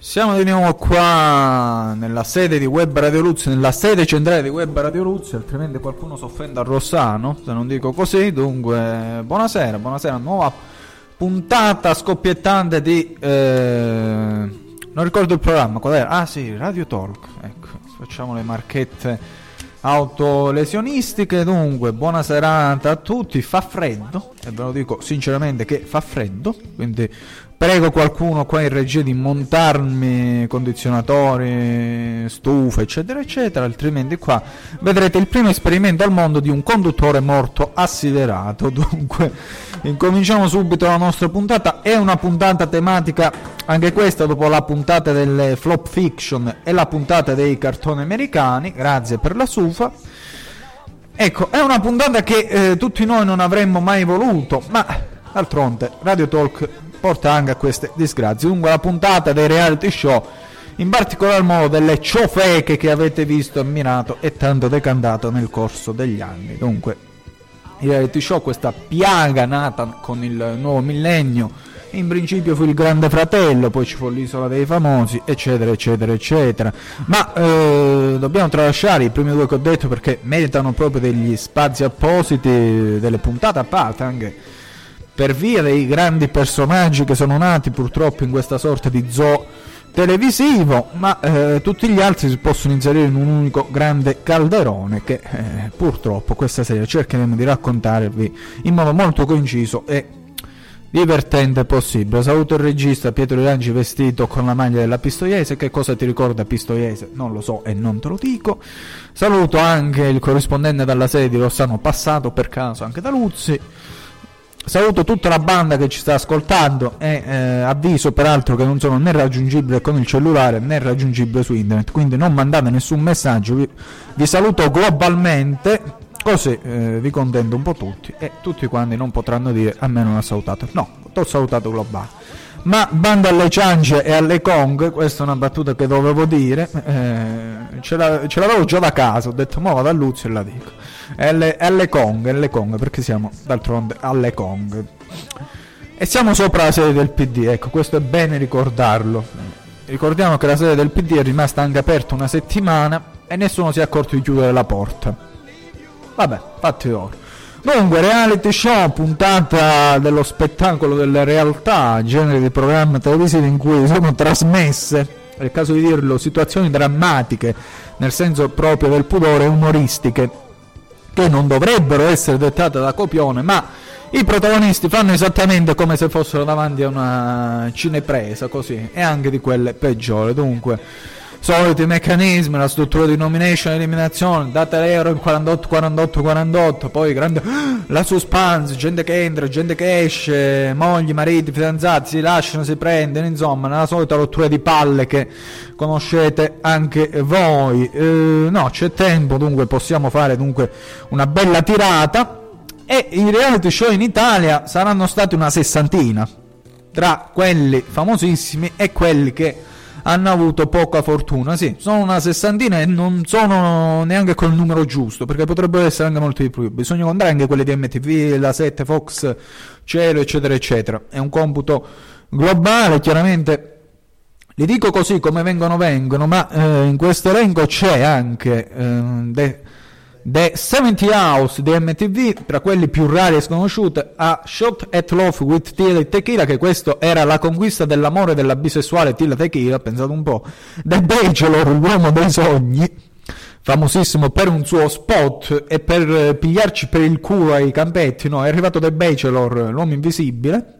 Siamo di nuovo qua nella sede di Web Radio Luzzi, nella sede centrale di Web Radio Luzzi, altrimenti qualcuno si offende a Rossano, se non dico così. Dunque, buonasera, buonasera, nuova puntata scoppiettante di... Eh, non ricordo il programma, qual era? Ah sì, Radio Talk, ecco, facciamo le marchette autolesionistiche. Dunque, buona serata a tutti. Fa freddo, e ve lo dico sinceramente che fa freddo, quindi Prego qualcuno qua in regia di montarmi condizionatori, stufe, eccetera, eccetera, altrimenti qua vedrete il primo esperimento al mondo di un conduttore morto assiderato. Dunque, incominciamo subito la nostra puntata. È una puntata tematica, anche questa dopo la puntata delle flop fiction e la puntata dei cartoni americani. Grazie per la sufa. Ecco, è una puntata che eh, tutti noi non avremmo mai voluto, ma d'altronde Radio Talk porta anche a queste disgrazie. Dunque la puntata dei reality show, in particolar modo delle ciofeche che avete visto, ammirato e tanto decantato nel corso degli anni. Dunque, i reality show, questa piaga nata con il nuovo millennio, in principio fu il Grande Fratello, poi ci fu l'isola dei famosi, eccetera, eccetera, eccetera. Ma eh, dobbiamo tralasciare i primi due che ho detto perché meritano proprio degli spazi appositi, delle puntate a parte anche per via dei grandi personaggi che sono nati purtroppo in questa sorta di zoo televisivo, ma eh, tutti gli altri si possono inserire in un unico grande calderone che eh, purtroppo questa sera cercheremo di raccontarvi in modo molto conciso e divertente possibile. Saluto il regista Pietro Irangi vestito con la maglia della Pistoiese. Che cosa ti ricorda Pistoiese? Non lo so e non te lo dico. Saluto anche il corrispondente dalla sede di Rossano Passato, per caso anche da Luzzi. Saluto tutta la banda che ci sta ascoltando e eh, avviso peraltro che non sono né raggiungibile con il cellulare né raggiungibile su internet, quindi non mandate nessun messaggio, vi, vi saluto globalmente, così eh, vi contento un po' tutti e tutti quanti non potranno dire a me non ha salutato. No, ti ho salutato globale. Ma banda alle ciance e alle Kong, questa è una battuta che dovevo dire, eh, ce, la, ce l'avevo già da casa, ho detto mo vado a Luzio e la dico. L, L Kong, L Kong, perché siamo d'altronde alle Kong. E siamo sopra la sede del PD, ecco, questo è bene ricordarlo. Ricordiamo che la sede del PD è rimasta anche aperta una settimana e nessuno si è accorto di chiudere la porta. Vabbè, fatti loro. Dunque, reality show, puntata dello spettacolo della realtà, genere di programma televisivo in cui sono trasmesse, è il caso di dirlo, situazioni drammatiche, nel senso proprio del pudore, umoristiche, che non dovrebbero essere dettate da copione, ma i protagonisti fanno esattamente come se fossero davanti a una cinepresa, così, e anche di quelle peggiori. Dunque, soliti meccanismi, la struttura di nomination eliminazione, data l'euro in 48, 48, 48, poi grande, la suspense, gente che entra, gente che esce, mogli, mariti, fidanzati, si lasciano, si prendono, insomma, nella solita rottura di palle che conoscete anche voi. Eh, no, c'è tempo, dunque possiamo fare dunque una bella tirata e i reality show in Italia saranno stati una sessantina tra quelli famosissimi e quelli che hanno avuto poca fortuna. Sì, sono una sessantina e non sono neanche col numero giusto, perché potrebbero essere anche molti di più. Bisogna contare anche quelli di MTV, la 7, Fox, Cielo, eccetera, eccetera. È un computo globale, chiaramente. Li dico così come vengono, vengono, ma eh, in questo elenco c'è anche eh, de- The 70 House di MTV, tra quelli più rari e sconosciuti, a Shot at Love with Tila Tequila, che questo era la conquista dell'amore della bisessuale Tila Tequila, pensate un po'. The Bachelor, l'uomo dei sogni, famosissimo per un suo spot e per eh, pigliarci per il culo ai campetti, no? È arrivato The Bachelor, l'uomo invisibile,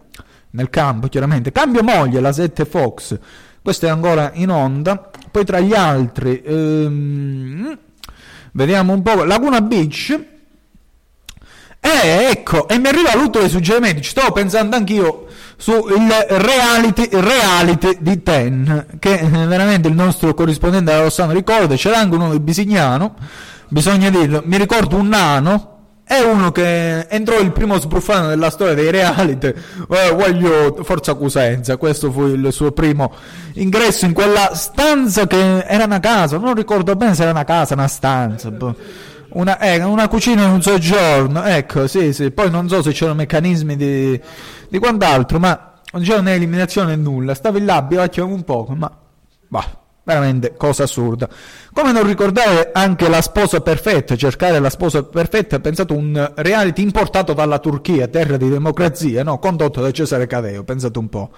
nel campo chiaramente. Cambio moglie, la 7 Fox, questo è ancora in onda. Poi tra gli altri... Ehm, Vediamo un po'. Laguna Beach. Eh, ecco, e mi arriva l'ultimo dei suggerimenti. Ci stavo pensando anch'io sul reality, reality di Ten, che veramente il nostro corrispondente della Rossano ricorda. C'era anche uno di Bisignano, bisogna dirlo. Mi ricordo un nano. È uno che entrò il primo sbruffano della storia dei reality. Eh, voglio Forza Cusenza. Questo fu il suo primo ingresso in quella stanza che era una casa. Non ricordo bene se era una casa, una stanza. boh. Una, eh, una cucina in un soggiorno. Ecco, sì, sì. Poi non so se c'erano meccanismi di, di quant'altro, ma non c'era né eliminazione né nulla. Stavi là, bivacchiavo un poco, ma Bah, veramente cosa assurda. Come non ricordare anche la sposa perfetta, cercare la sposa perfetta, pensate un reality importato dalla Turchia, terra di democrazia, no? condotto da Cesare Caveo, pensate un po'.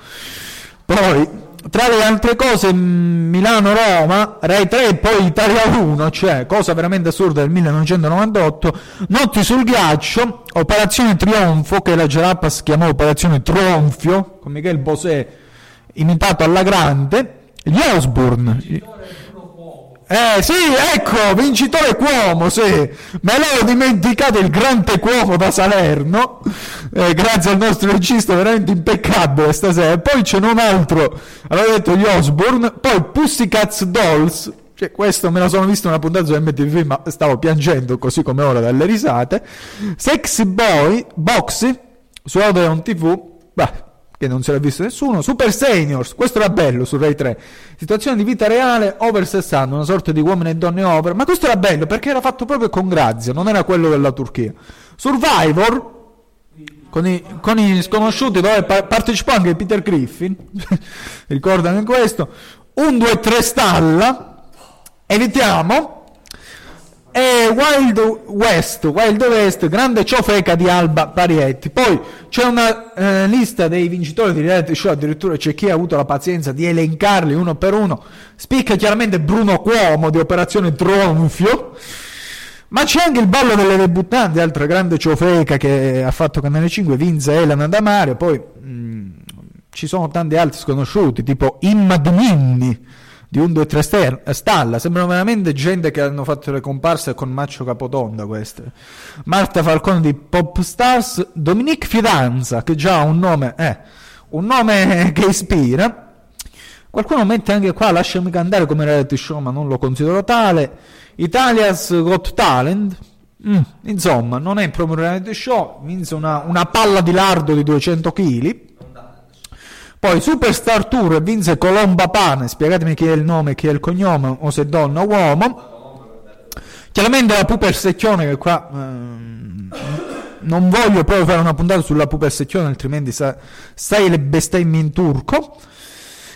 Poi, tra le altre cose, Milano-Roma, Rai 3 e poi Italia 1, cioè cosa veramente assurda del 1998, Notti sul ghiaccio, Operazione Trionfo, che la Gerapas chiamò Operazione Tronfio, con Michele Bosè imitato alla grande, gli Osbourne. Eh sì, ecco, vincitore Cuomo, sì. Me l'ho dimenticato il grande Cuomo da Salerno, eh, grazie al nostro regista veramente impeccabile stasera. Poi c'è un altro, avevo detto gli Osbourne, poi Pussycats Dolls, cioè, questo me lo sono visto in una puntata su MTV, ma stavo piangendo così come ora dalle risate. Sexy Boy, Boxy, su Odeon TV, beh, che non se l'ha visto nessuno. Super Seniors, questo era bello su Rai 3. Situazione di vita reale, over 60, una sorta di uomini e donne over. Ma questo era bello perché era fatto proprio con grazia, non era quello della Turchia. Survivor, con i, con i sconosciuti dove pa- partecipò anche Peter Griffin, ricordano questo. Un 2-3 stalla, evitiamo. E Wild West, Wild West, grande ciofeca di Alba Parietti. Poi c'è una eh, lista dei vincitori di reality show, addirittura c'è chi ha avuto la pazienza di elencarli uno per uno. Spicca chiaramente Bruno Cuomo di Operazione Tronfio. Ma c'è anche il ballo delle debuttanti, altra grande ciofeca che ha fatto Canale 5, vinse Elena Damario. Poi mh, mm, ci sono tanti altri sconosciuti, tipo Imma Dminni di 1, 2, 3 ster- stalla. Sembrano veramente gente che hanno fatto le comparse con Maccio Capotonda queste. Marta Falcone di Popstars, Dominique Fidanza, che già ha un nome, eh, un nome che ispira. Qualcuno mette anche qua Lasciami cantare come reality show, ma non lo considero tale. Italia's Got Talent. Mm, insomma, non è proprio un reality show, vinse una, una palla di lardo di 200 kg poi Superstar Tour vinse Colomba Pane, spiegatemi chi è il nome, chi è il cognome, o se donna o uomo. Chiaramente la Puper Secchione che qua... Ehm, non voglio proprio fare una puntata sulla Puper Secchione, altrimenti sa, sai le bestemmie in turco.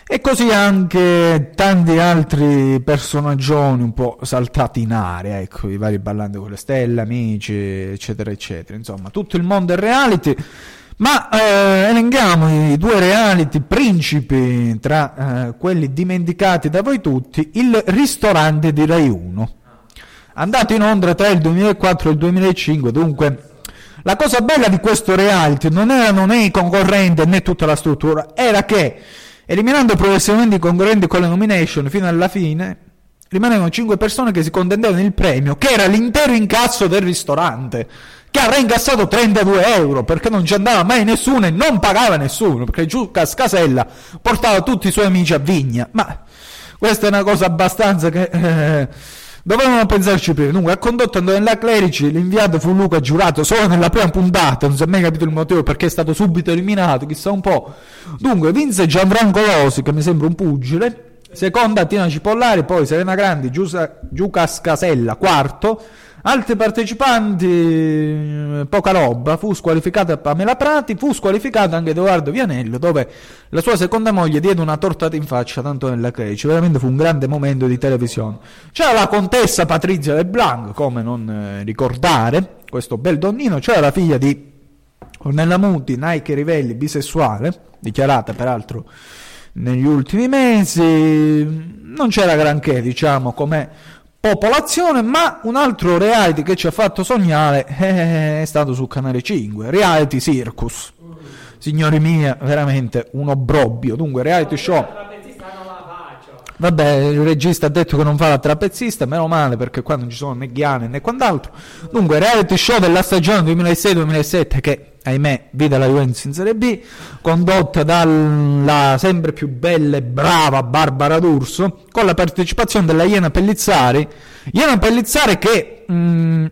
E così anche tanti altri personaggioni un po' saltati in aria, ecco, i vari ballanti con le stelle, amici, eccetera, eccetera. Insomma, tutto il mondo è reality. Ma eh, elenchiamo i due reality principi tra eh, quelli dimenticati da voi tutti, il ristorante di Rai 1. Andato in onda tra il 2004 e il 2005, dunque la cosa bella di questo reality non erano né i concorrenti né tutta la struttura, era che eliminando progressivamente i concorrenti con le nomination fino alla fine, rimanevano 5 persone che si contendevano il premio, che era l'intero incasso del ristorante che avrà incassato 32 euro perché non ci andava mai nessuno e non pagava nessuno perché giù Cascasella portava tutti i suoi amici a Vigna. Ma questa è una cosa abbastanza che. Eh, dovevano pensarci prima. Dunque, ha condotto Antonella Clerici. L'inviato fu Luca Giurato solo nella prima puntata. Non si è mai capito il motivo perché è stato subito eliminato. Chissà un po'. Dunque, vinse Gianfranco Rosi, che mi sembra un pugile. Seconda Tina Cipollari, poi Serena Grandi, Giucas Casella, quarto. Altri partecipanti, poca roba, fu squalificata Pamela Prati, fu squalificato anche Edoardo Vianello, dove la sua seconda moglie diede una tortata in faccia tanto nella Creci, veramente fu un grande momento di televisione. C'era la contessa Patrizia De Blanc, come non eh, ricordare, questo bel donnino, c'era la figlia di Ornella Muti, Nike Rivelli, bisessuale, dichiarata peraltro negli ultimi mesi, non c'era granché, diciamo, come popolazione, ma un altro reality che ci ha fatto sognare eh, è stato su Canale 5, Reality Circus. Signori miei, veramente un obbrobio. Dunque, reality show. Vabbè, il regista ha detto che non fa la trapezzista, meno male perché qua non ci sono né ghiane né quant'altro. Dunque, reality show della stagione 2006-2007 che ahimè, vide la Juventus in Serie B, condotta dalla sempre più bella e brava Barbara D'Urso, con la partecipazione della Iena Pellizzari. Iena Pellizzari che mh, mm,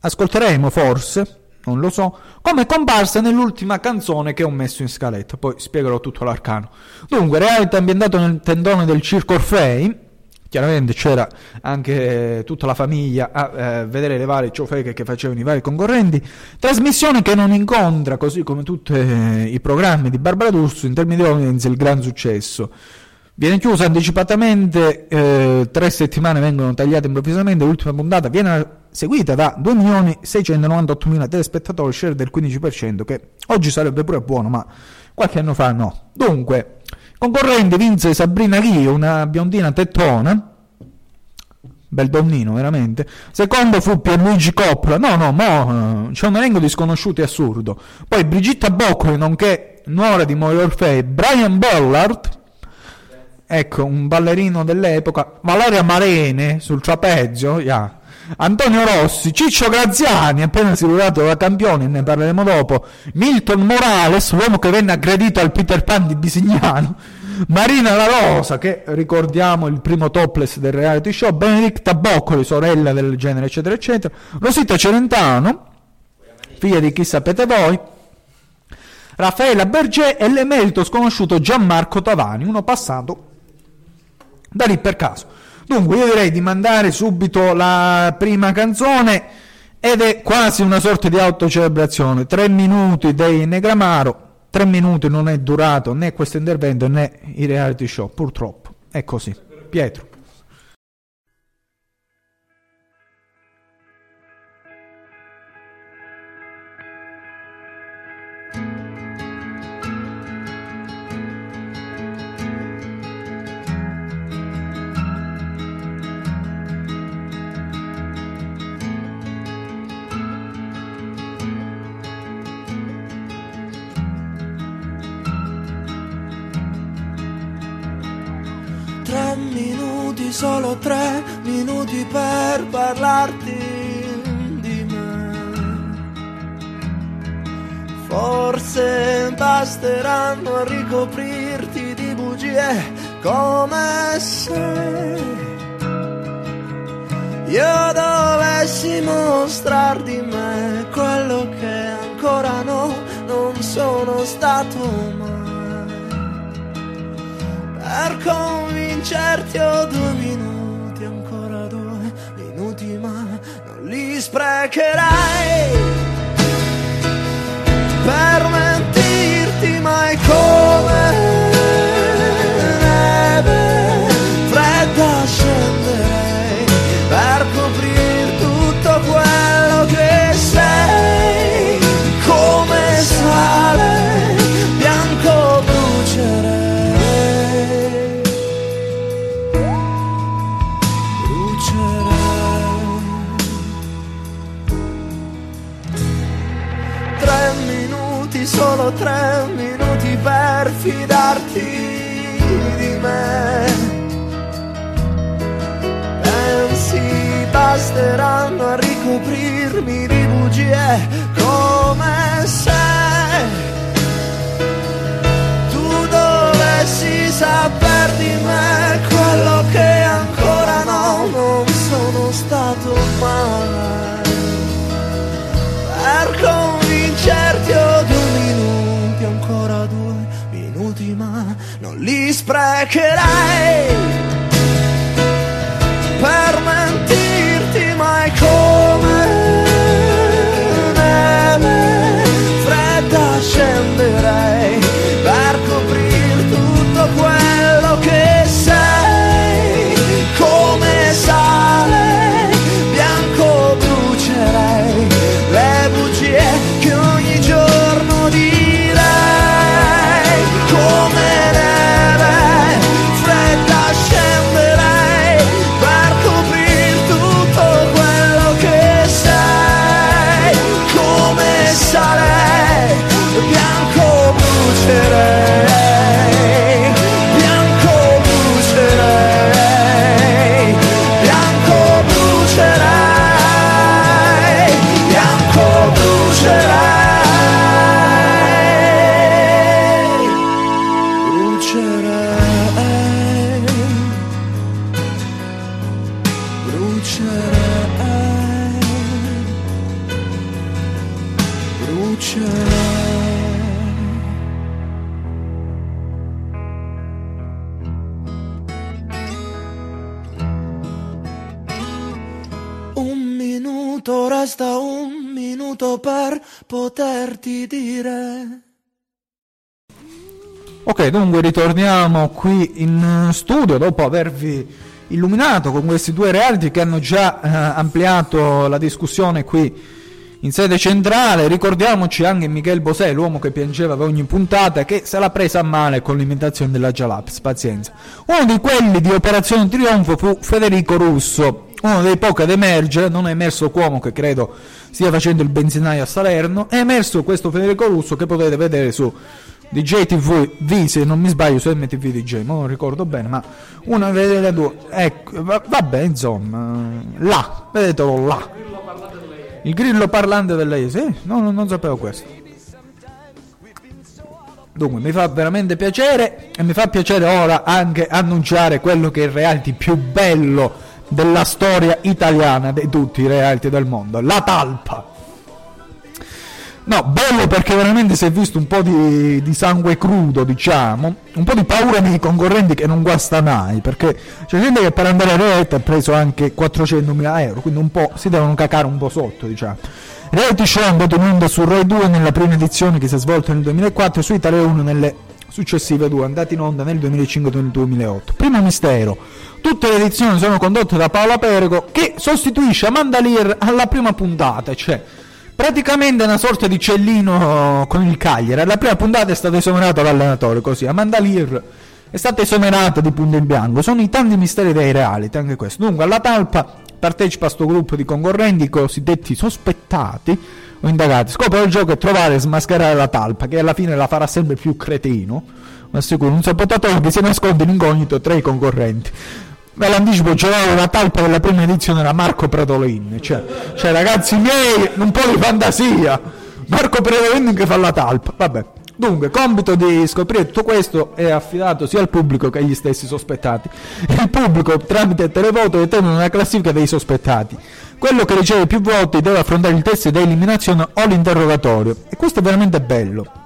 ascolteremo forse, non lo so, come comparsa nell'ultima canzone che ho messo in scaletta, poi spiegherò tutto l'arcano. Dunque, reality ambientato nel tendone del Circo Orfei, chiaramente c'era anche tutta la famiglia a eh, vedere le varie ciofeche che facevano i vari concorrenti. Trasmissione che non incontra, così come tutti eh, i programmi di Barbara D'Urso, in termini di audience il gran successo. Viene chiusa anticipatamente, eh, tre settimane vengono tagliate improvvisamente, l'ultima puntata viene seguita da 2.698.000 telespettatori, share del 15%, che oggi sarebbe pure buono, ma qualche anno fa no. Dunque, concorrente vinse Sabrina Ghio, una biondina tettona, bel donnino veramente. Secondo fu Pierluigi Coppola, no no, mo, c'è un elenco di sconosciuti assurdo. Poi Brigitta Boccoli, nonché nuora di Moira Orfei, Brian Bollard, ecco, un ballerino dell'epoca, Valeria Marene sul trapezio, yeah. Antonio Rossi, Ciccio Graziani, appena silurato da campione, ne parleremo dopo, Milton Morales, l'uomo che venne aggredito al Peter Pan di Bisignano, Marina La Rosa, che ricordiamo il primo topless del reality show, Benedicta Boccoli, sorella del genere, eccetera, eccetera, Rosita Celentano, figlia di chi sapete voi, Raffaella Berger e l'emerito sconosciuto Gianmarco Tavani, uno passato da lì per caso. Dunque io direi di mandare subito la prima canzone ed è quasi una sorta di autocelebrazione, tre minuti dei Negramaro, tre minuti non è durato né questo intervento né i reality show, purtroppo, è così. Pietro. Tre minuti per parlarti di me. Forse basteranno a ricoprirti di bugie come se io dovessi mostrar di me quello che ancora no, non sono stato mai. Per convincerti ho due minuti, sprecherai per mentirti mai come Ok, dunque ritorniamo qui in studio dopo avervi illuminato con questi due reality che hanno già eh, ampliato la discussione qui in sede centrale. Ricordiamoci anche Michel Bosè, l'uomo che piangeva per ogni puntata, che se l'ha presa a male con l'imitazione della Jalaps. Pazienza. Uno di quelli di Operazione Trionfo fu Federico Russo, uno dei pochi ad emergere. Non è emerso Cuomo, che credo stia facendo il benzinaio a Salerno. È emerso questo Federico Russo che potete vedere su DJ TV, se non mi sbaglio su MTV DJ, ma non ricordo bene, ma una delle due, ecco, vabbè, insomma, là, vedetelo là. Il grillo parlante delle sì, no, non, non sapevo questo. Dunque, mi fa veramente piacere e mi fa piacere ora anche annunciare quello che è il reality più bello della storia italiana di tutti i reality del mondo, La Talpa. No, bello perché veramente si è visto un po' di, di, sangue crudo, diciamo, un po' di paura nei concorrenti che non guasta mai, perché c'è gente che per andare a rete ha preso anche 400.000 euro, quindi un po' si devono cacare un po' sotto, diciamo. Reality show è andato in onda su Rai 2 nella prima edizione che si è svolta nel 2004 e su Italia 1 nelle successive due, andate in onda nel 2005 e nel 2008. Primo mistero, tutte le edizioni sono condotte da Paola Perego che sostituisce Amanda Lear alla prima puntata, cioè praticamente una sorta di cellino con il Cagliari. La prima puntata è stata esonerata dall'allenatore, così. Amanda Lear è stata esonerata di punto in bianco. Sono i tanti misteri dei reality, anche questo. Dunque, alla talpa partecipa questo gruppo di concorrenti cosiddetti sospettati o indagati. Scopo del gioco è trovare e smascherare la talpa, che alla fine la farà sempre più cretino. Ma sicuro, un sabotatore che si nasconde in incognito tra i concorrenti. Ve l'anticipo, c'era la talpa della prima edizione era Marco Pratolin. Cioè, cioè, ragazzi miei, un po' di fantasia. Marco Pratolin che fa la talpa. Vabbè. Dunque, compito di scoprire tutto questo è affidato sia al pubblico che agli stessi sospettati. Il pubblico, tramite televoto, determina una classifica dei sospettati. Quello che riceve più voti deve affrontare il test di eliminazione o l'interrogatorio. E questo è veramente bello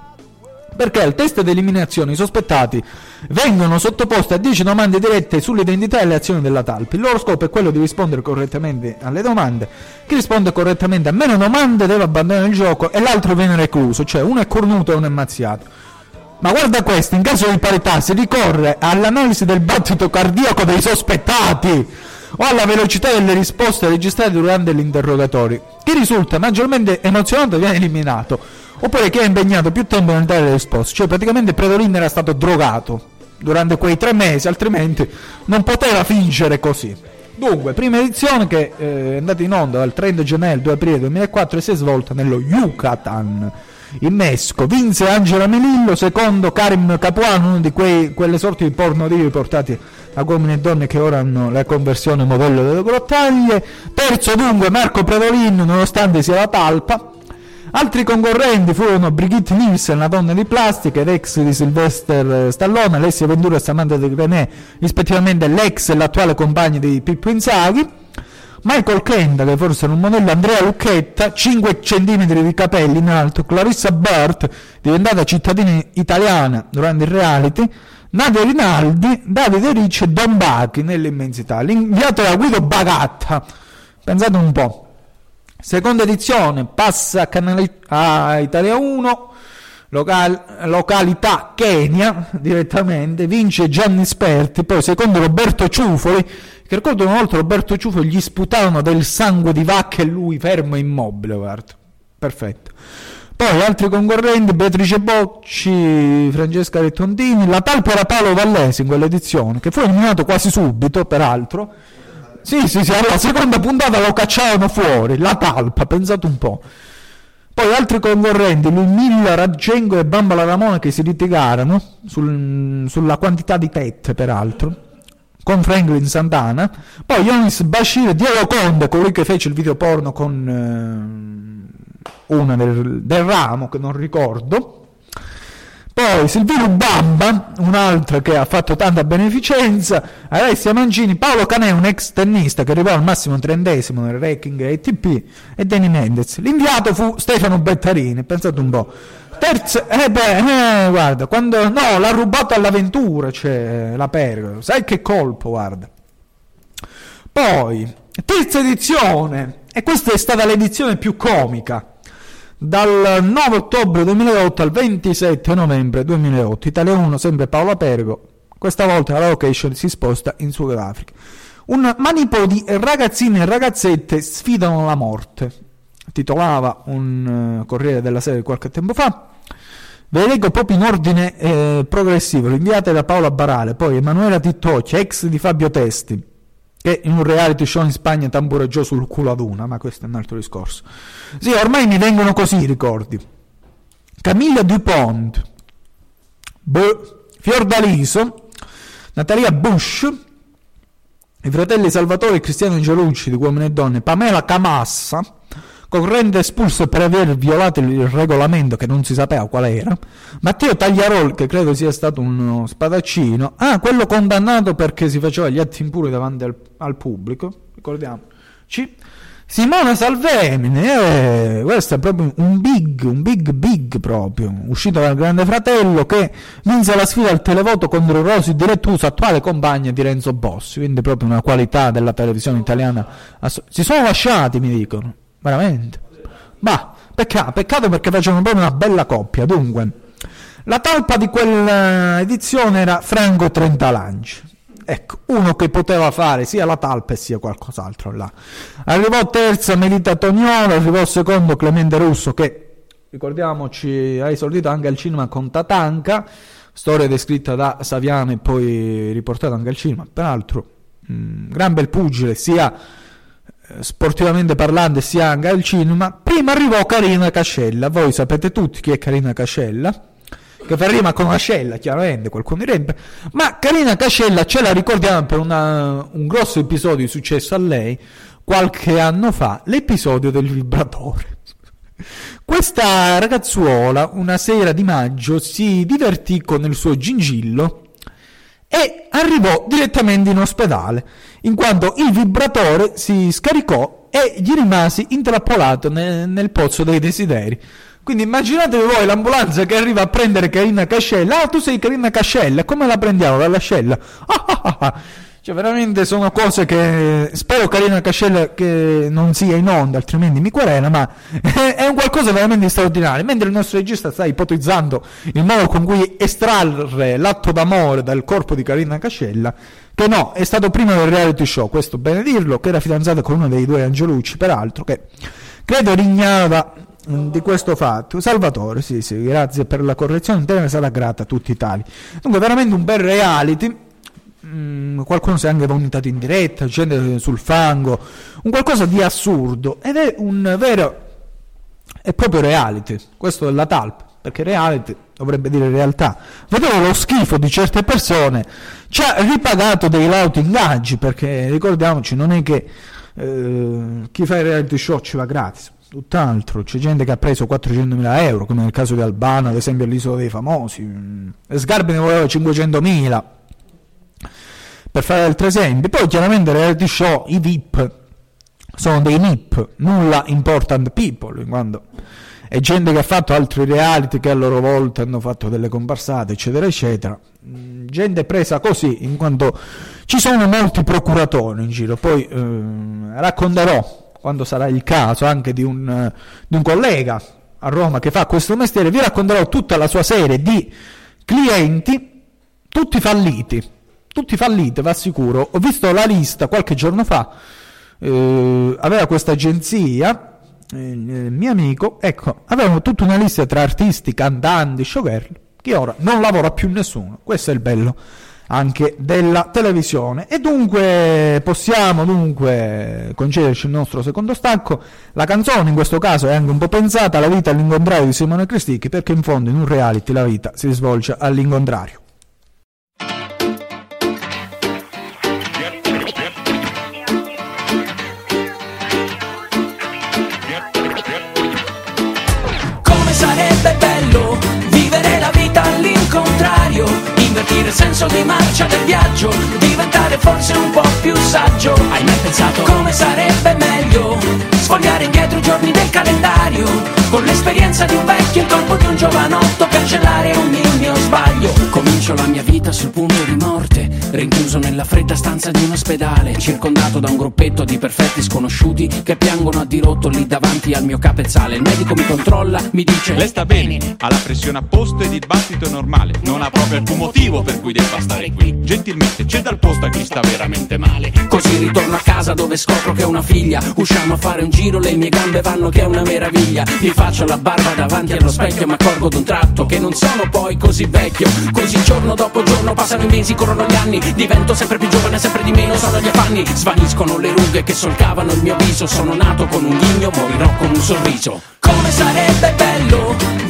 perché al test di eliminazione i sospettati vengono sottoposti a 10 domande dirette sull'identità e le azioni della TALP. Il loro scopo è quello di rispondere correttamente alle domande. Chi risponde correttamente a meno domande deve abbandonare il gioco e l'altro viene recluso, cioè uno è cornuto e uno è mazziato. Ma guarda questo, in caso di parità si ricorre all'analisi del battito cardiaco dei sospettati o alla velocità delle risposte registrate durante l'interrogatorio. Chi risulta maggiormente emozionato viene eliminato oppure chi ha impegnato più tempo nel dare le risposte, cioè praticamente Predolin era stato drogato durante quei tre mesi, altrimenti non poteva fingere così. Dunque, prima edizione che eh, è andata in onda dal 30 gennaio 2 aprile 2004 e si è svolta nello Yucatan in Messico. Vinse Angela Melillo, secondo Karim Capuano, uno di quei, quelle sorti di pornodivi portati a uomini e donne che ora hanno la conversione modello delle grottaglie. Terzo dunque Marco Predolin, nonostante sia la talpa. Altri concorrenti furono Brigitte Nielsen, la donna di plastica, ed ex di Sylvester Stallone, Alessia Ventura e Samantha De René, rispettivamente l'ex e l'attuale compagno di Pippo Inzaghi. Michael Kenda, che forse era un modello, Andrea Lucchetta, 5 cm di capelli in alto, Clarissa Bart, diventata cittadina italiana durante il reality, Nadia Rinaldi, Davide Ricci e Don Bachi nell'immensità. L'inviato era Guido Bagatta. Pensate un po'. Seconda edizione passa a, canale, a Italia 1, local, località Kenya direttamente, vince Gianni Sperti, poi secondo Roberto Ciufoli, che ricordo una volta Roberto Ciufoli gli sputarono del sangue di vacca e lui fermo e immobile, guarda. Perfetto. Poi altri concorrenti, Beatrice Bocci, Francesca Rettontini, la talpa era Paolo Vallesi in quell'edizione, che fu eliminato quasi subito, peraltro, sì, sì, sì, alla seconda puntata lo cacciavano fuori, la talpa, pensate un po'. Poi altri concorrenti, Lumilla, Raggengo e Bambola Ramona che si litigarono sul, sulla quantità di tette, peraltro, con Franklin Santana. Poi Yonis Bashir Diego Conde, colui che fece il video porno con eh, una del, del ramo, che non ricordo. Poi Silvino Bamba, un altro che ha fatto tanta beneficenza, Alessia Mancini, Paolo Canè, un ex tennista che arrivò al massimo trentesimo nel ranking ATP, e Danny Mendez. L'inviato fu Stefano Bettarini, pensate un po'. Terzo, eh beh, eh, guarda, quando, no, l'ha rubato all'avventura, cioè, la perga, sai che colpo, guarda. Poi, terza edizione, e questa è stata l'edizione più comica dal 9 ottobre 2008 al 27 novembre 2008. Italia 1, sempre Paola Pergo. Questa volta la location si sposta in Sudafrica. Un manipo di ragazzine e ragazzette sfidano la morte. Titolava un uh, Corriere della Sera qualche tempo fa. Ve le leggo proprio in ordine eh, progressivo, inviate da Paola Barale, poi Emanuela Tittocchi, ex di Fabio Testi, che in un reality show in Spagna tambureggiò sul culo ad una, ma questo è un altro discorso. Sì, ormai mi vengono così i ricordi. Camilla Dupont, Bo, Fiordaliso, Natalia Bush, i fratelli Salvatore e Cristiano Angelucci di Uomini e Donne, Pamela Camassa, Corrente espulso per aver violato il regolamento che non si sapeva qual era. Matteo Tagliarol, che credo sia stato uno spadaccino. Ah, quello condannato perché si faceva gli atti impuri davanti al, al pubblico. Ricordiamoci. Simona Salvemine, eh, questo è proprio un big, un big big proprio, uscito dal Grande Fratello che vinse la sfida al televoto contro Rosy Direttuso, attuale compagna di Renzo Bossi, quindi proprio una qualità della televisione italiana. Si sono lasciati, mi dicono veramente. Ma peccato, peccato perché facevano proprio una bella coppia. Dunque, la talpa di quell'edizione era Franco Trentalanci. Ecco, uno che poteva fare sia la talpa e sia qualcos'altro là. Arrivò terza Melita Toniolo, arrivò secondo Clemente Russo che, ricordiamoci, ha esordito anche al cinema con Tatanka, storia descritta da Saviano e poi riportata anche al cinema. Peraltro, mh, gran bel pugile, sia sportivamente parlando sia anche al cinema, prima arrivò Carina Cascella. Voi sapete tutti chi è Carina Cascella, che fa rima con Ascella, chiaramente, qualcuno direbbe, ma Carina Cascella ce la ricordiamo per una, un grosso episodio successo a lei qualche anno fa, l'episodio del vibratore. Questa ragazzuola, una sera di maggio, si divertì con il suo gingillo e arrivò direttamente in ospedale, in quanto il vibratore si scaricò e gli rimasi intrappolato nel, nel pozzo dei desideri. Quindi immaginatevi voi l'ambulanza che arriva a prendere Carina Cascella. Ah, tu sei Carina Cascella, come la prendiamo dall'ascella? Ah, ah, ah, ah. Cioè, veramente sono cose che spero Carina Cascella che non sia in onda, altrimenti mi querela, ma è un qualcosa veramente straordinario. Mentre il nostro regista sta ipotizzando il modo con cui estrarre l'atto d'amore dal corpo di Carina Cascella, che no, è stato prima del reality show, questo bene dirlo, che era fidanzata con uno dei due Angelucci, peraltro, che credo rignava di questo fatto. Salvatore, sì, sì, grazie per la correzione, te ne sarà grata a tutti i tali. Dunque, veramente un bel reality Mm, qualcuno si è anche vomitato in diretta, gente sul fango, un qualcosa di assurdo ed è un vero e proprio reality, questo della talp, perché reality dovrebbe dire realtà. Vedevo lo schifo di certe persone, ci ha ripagato dei lauti ingaggi, perché ricordiamoci, non è che eh, chi fa il reality show ci va gratis, tutt'altro, c'è gente che ha preso 400.000 euro, come nel caso di Albano, ad esempio all'isola dei famosi, mm, Sgarbi ne voleva 500.000 per fare altri esempi. Poi chiaramente reality show, i VIP, sono dei NIP, nulla important people, quando è gente che ha fatto altri reality che a loro volta hanno fatto delle comparsate, eccetera, eccetera. Mm, gente presa così, in quanto ci sono molti procuratori in giro. Poi eh, racconterò, quando sarà il caso, anche di un, di un collega a Roma che fa questo mestiere, vi racconterò tutta la sua serie di clienti, tutti falliti tutti falliti, va sicuro. Ho visto la lista qualche giorno fa, eh, aveva questa agenzia, eh, il mio amico, ecco, avevano tutta una lista tra artisti, cantanti, showgirl, che ora non lavora più nessuno. Questo è il bello anche della televisione e dunque possiamo dunque concederci il nostro secondo stacco la canzone in questo caso è anche un po' pensata la vita all'incontrario di Simone Cristicchi perché in fondo in un reality la vita si svolge all'incontrario il senso di marcia del viaggio, diventare forse un po' più saggio. Hai mai pensato come sarebbe meglio sfogliare indietro i giorni del calendario, con l'esperienza di un vecchio, il corpo di un giovanotto, cancellare ogni mio sbaglio. Comincio la mia vita sul punto di morte Rinchiuso nella fredda stanza di un ospedale Circondato da un gruppetto di perfetti sconosciuti Che piangono a dirotto lì davanti al mio capezzale. Il medico mi controlla, mi dice Lei sta bene, ha la pressione a posto ed il battito è normale Non ha proprio alcun motivo per cui debba stare qui. Gentilmente c'è dal posto a chi sta veramente male. Così ritorno a casa dove scopro che ho una figlia. Usciamo a fare un giro, le mie gambe vanno che è una meraviglia. Mi faccio la barba davanti allo specchio mi accorgo d'un tratto Che non sono poi così vecchio. Così giorno dopo giorno passano i mesi, corrono gli anni. Divento sempre più giovane, sempre di meno sono gli affanni. Svaniscono le rughe che solcavano il mio viso. Sono nato con un ghigno, morirò con un sorriso. Come sarebbe bello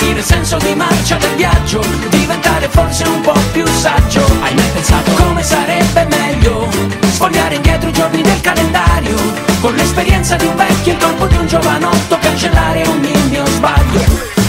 Invertire il senso di marcia del viaggio Diventare forse un po' più saggio. Hai mai pensato come sarebbe meglio Sfogliare indietro i giorni del calendario Con l'esperienza di un vecchio e il corpo di un giovanotto Cancellare ogni mio sbaglio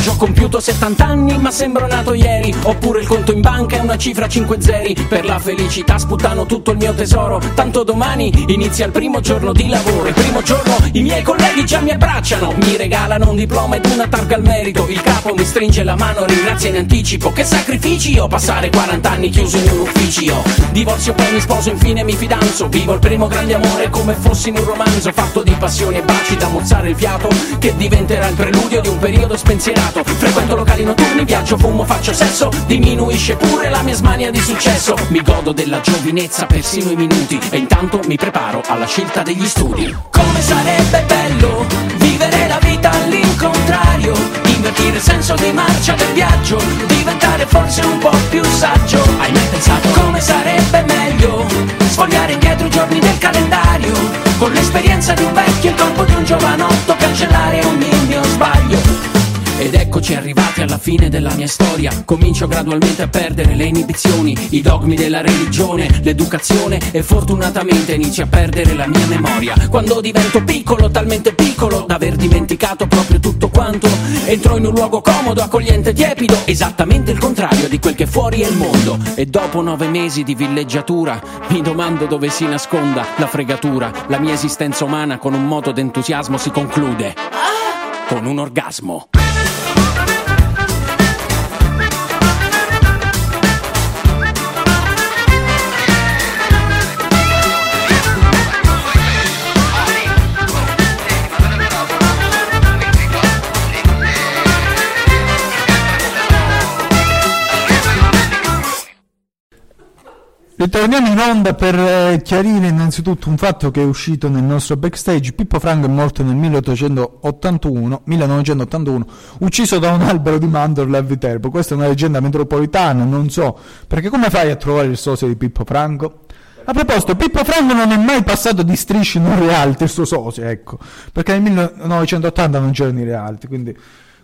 Oggi ho compiuto 70 anni ma sembro nato ieri. Oppure il conto in banca è una cifra 5 zeri. Per la felicità sputtano tutto il mio tesoro. Tanto domani inizia il primo giorno di lavoro. Il primo giorno i miei colleghi già mi abbracciano. Mi regalano un diploma ed una targa al merito. Il capo mi stringe la mano, ringrazia in anticipo. Che sacrifici ho passare 40 anni chiuso in un ufficio? Divorzio poi mi sposo, infine mi fidanzo. Vivo il primo grande amore come fossi in un romanzo. Fatto di passioni e baci da mozzare il fiato Che diventerà il preludio di un periodo spensierato Frequento locali notturni, viaggio, fumo, faccio sesso. Diminuisce pure la mia smania di successo. Mi godo della giovinezza persino i minuti. E intanto mi preparo alla scelta degli studi. Come sarebbe bello vivere la vita all'incontrario? Invertire il senso di marcia del viaggio. Diventare forse un po' più saggio. Hai mai pensato come sarebbe meglio Sfogliare indietro i giorni del calendario? Con l'esperienza di un vecchio e il corpo di un giovanotto Cancellare ogni mio sbaglio ed eccoci arrivati alla fine della mia storia. Comincio gradualmente a perdere le inibizioni I dogmi della religione, l'educazione E fortunatamente inizio a perdere la mia memoria. Quando divento piccolo, talmente piccolo Da aver dimenticato proprio tutto quanto Entro in un luogo comodo, accogliente, tiepido Esattamente il contrario di quel che fuori è il mondo. E dopo nove mesi di villeggiatura Mi domando dove si nasconda la fregatura. La mia esistenza umana con un moto d'entusiasmo si conclude. Con un orgasmo Ritorniamo in onda per eh, chiarire innanzitutto un fatto che è uscito nel nostro backstage. Pippo Franco è morto nel 1881, 1981, ucciso da un albero di mandorle a Viterbo. Questa è una leggenda metropolitana, non so, perché come fai a trovare il sosia di Pippo Franco? A proposito, Pippo Franco non è mai passato di strisci in un reality, il suo socio, ecco, perché nel 1980 non c'erano i reality, quindi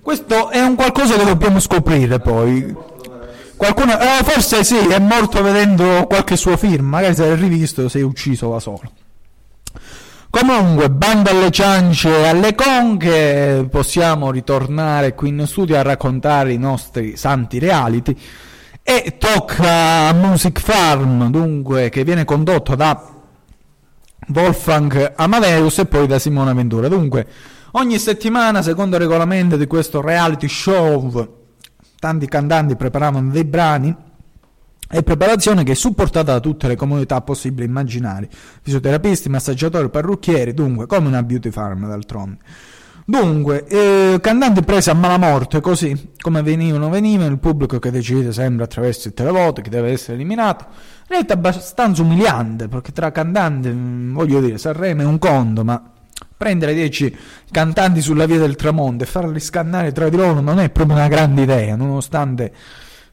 questo è un qualcosa che dobbiamo scoprire poi. Qualcuno, eh, forse sì, è morto vedendo qualche suo film, magari se l'hai rivisto sei ucciso da solo. Comunque, bando alle ciance e alle conche, possiamo ritornare qui in studio a raccontare i nostri santi reality. E tocca a Music Farm, dunque, che viene condotto da Wolfgang Amadeus e poi da Simona Ventura. Dunque, ogni settimana, secondo il regolamento di questo reality show, tanti cantanti preparavano dei brani e preparazione che è supportata da tutte le comunità possibili e immaginari, fisioterapisti, massaggiatori, parrucchieri, dunque come una beauty farm d'altronde. Dunque, eh, cantanti presi a malamorte così come venivano, venivano, il pubblico che decide sempre attraverso il televoto chi deve essere eliminato. Realtà abbastanza umiliante perché tra cantanti, mh, voglio dire, Sanremo è un conto, ma prendere 10 cantanti sulla via del tramonto e farli scannare tra di loro non è proprio una grande idea, nonostante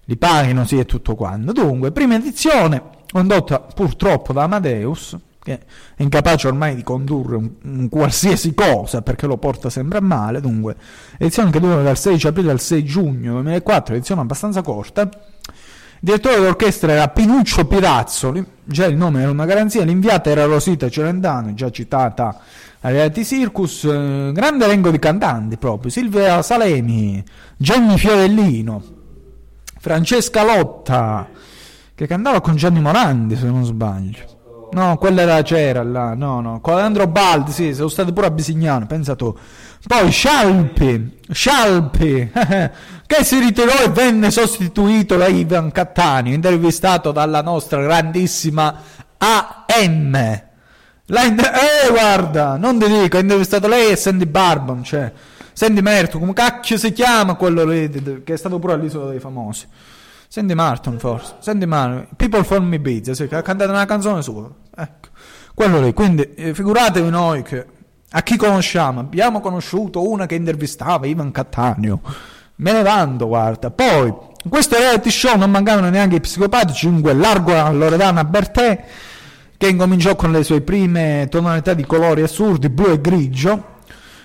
li paghino sì e tutto quanto. Dunque, prima edizione, condotta purtroppo da Amadeus, che è incapace ormai di condurre un, un qualsiasi cosa perché lo porta sempre a male. Dunque, edizione che dura dal 16 aprile al 6 giugno 2004, edizione abbastanza corta. Direttore d'orchestra era Pinuccio Pirazzoli, già il nome era una garanzia, l'inviata era Rosita Celentano, già citata a Reality Circus, eh, grande elenco di cantanti proprio, Silvia Salemi, Gianni Fiorellino, Francesca Lotta, che cantava con Gianni Morandi, se non sbaglio. No, quella era c'era là, no, no, con Andro Baldi, sì, sono state pure a Bisignano, pensa tu. Poi Scialpi, Scialpi, che si ritirò e venne sostituito da Ivan Cattaneo, intervistato dalla nostra grandissima AM. La eh, guarda, non ti dico, ha intervistato lei e Sandy Barbon, cioè, Sandy Merto, come cacchio si chiama quello lì, che è stato pure all'isola dei famosi. Sandy Martin forse, Sandy Martin, People for Me Beats, sì, che ha cantato una canzone sua, ecco, quello lì, quindi eh, figuratevi noi che a chi conosciamo? Abbiamo conosciuto una che intervistava Ivan Cattaneo. Me ne vanto, guarda. Poi, in questo reality show non mancavano neanche i psicopatici, dunque largo Loredana Bertè, che incominciò con le sue prime tonalità di colori assurdi, blu e grigio.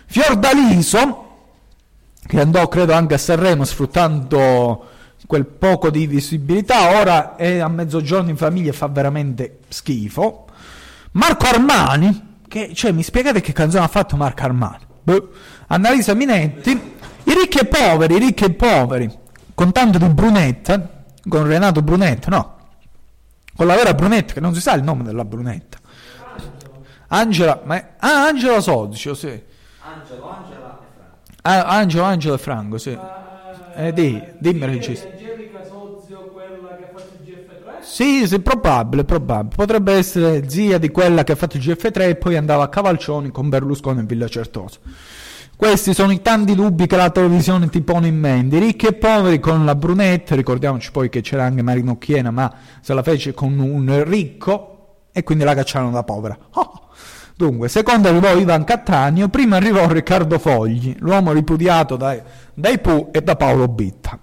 Fiordaliso, che andò credo anche a Sanremo sfruttando quel poco di visibilità, ora è a mezzogiorno in famiglia e fa veramente schifo. Marco Armani, che, cioè, mi spiegate che canzone ha fatto Marco Armani? Boh. Annalisa Minetti, i ricchi e poveri, i ricchi e poveri, con tanto di Brunetta, con Renato Brunetta, no, con la vera Brunetta, che non si sa il nome della Brunetta. Angela, ma è, ah, Angela Sodicio, sì. Angelo, Angela e Franco. Ah, Angelo, Angelo e Franco, sì. Eh, di, dimmi regista. Angelica Sozio, quella che ha fatto il GF3? Sì, sì, probabile, probabile. Potrebbe essere zia di quella che ha fatto il GF3 e poi andava a Cavalcioni con Berlusconi in Villa Certosa. Questi sono i tanti dubbi che la televisione ti pone in mente. Ricchi e poveri con la brunetta, ricordiamoci poi che c'era anche Marino Chiena, ma se la fece con un ricco e quindi la cacciarono da povera. Oh. Dunque, secondo arrivò Ivan Cattaneo, prima arrivò Riccardo Fogli, l'uomo ripudiato dai, dai Pooh e da Paolo Bitta.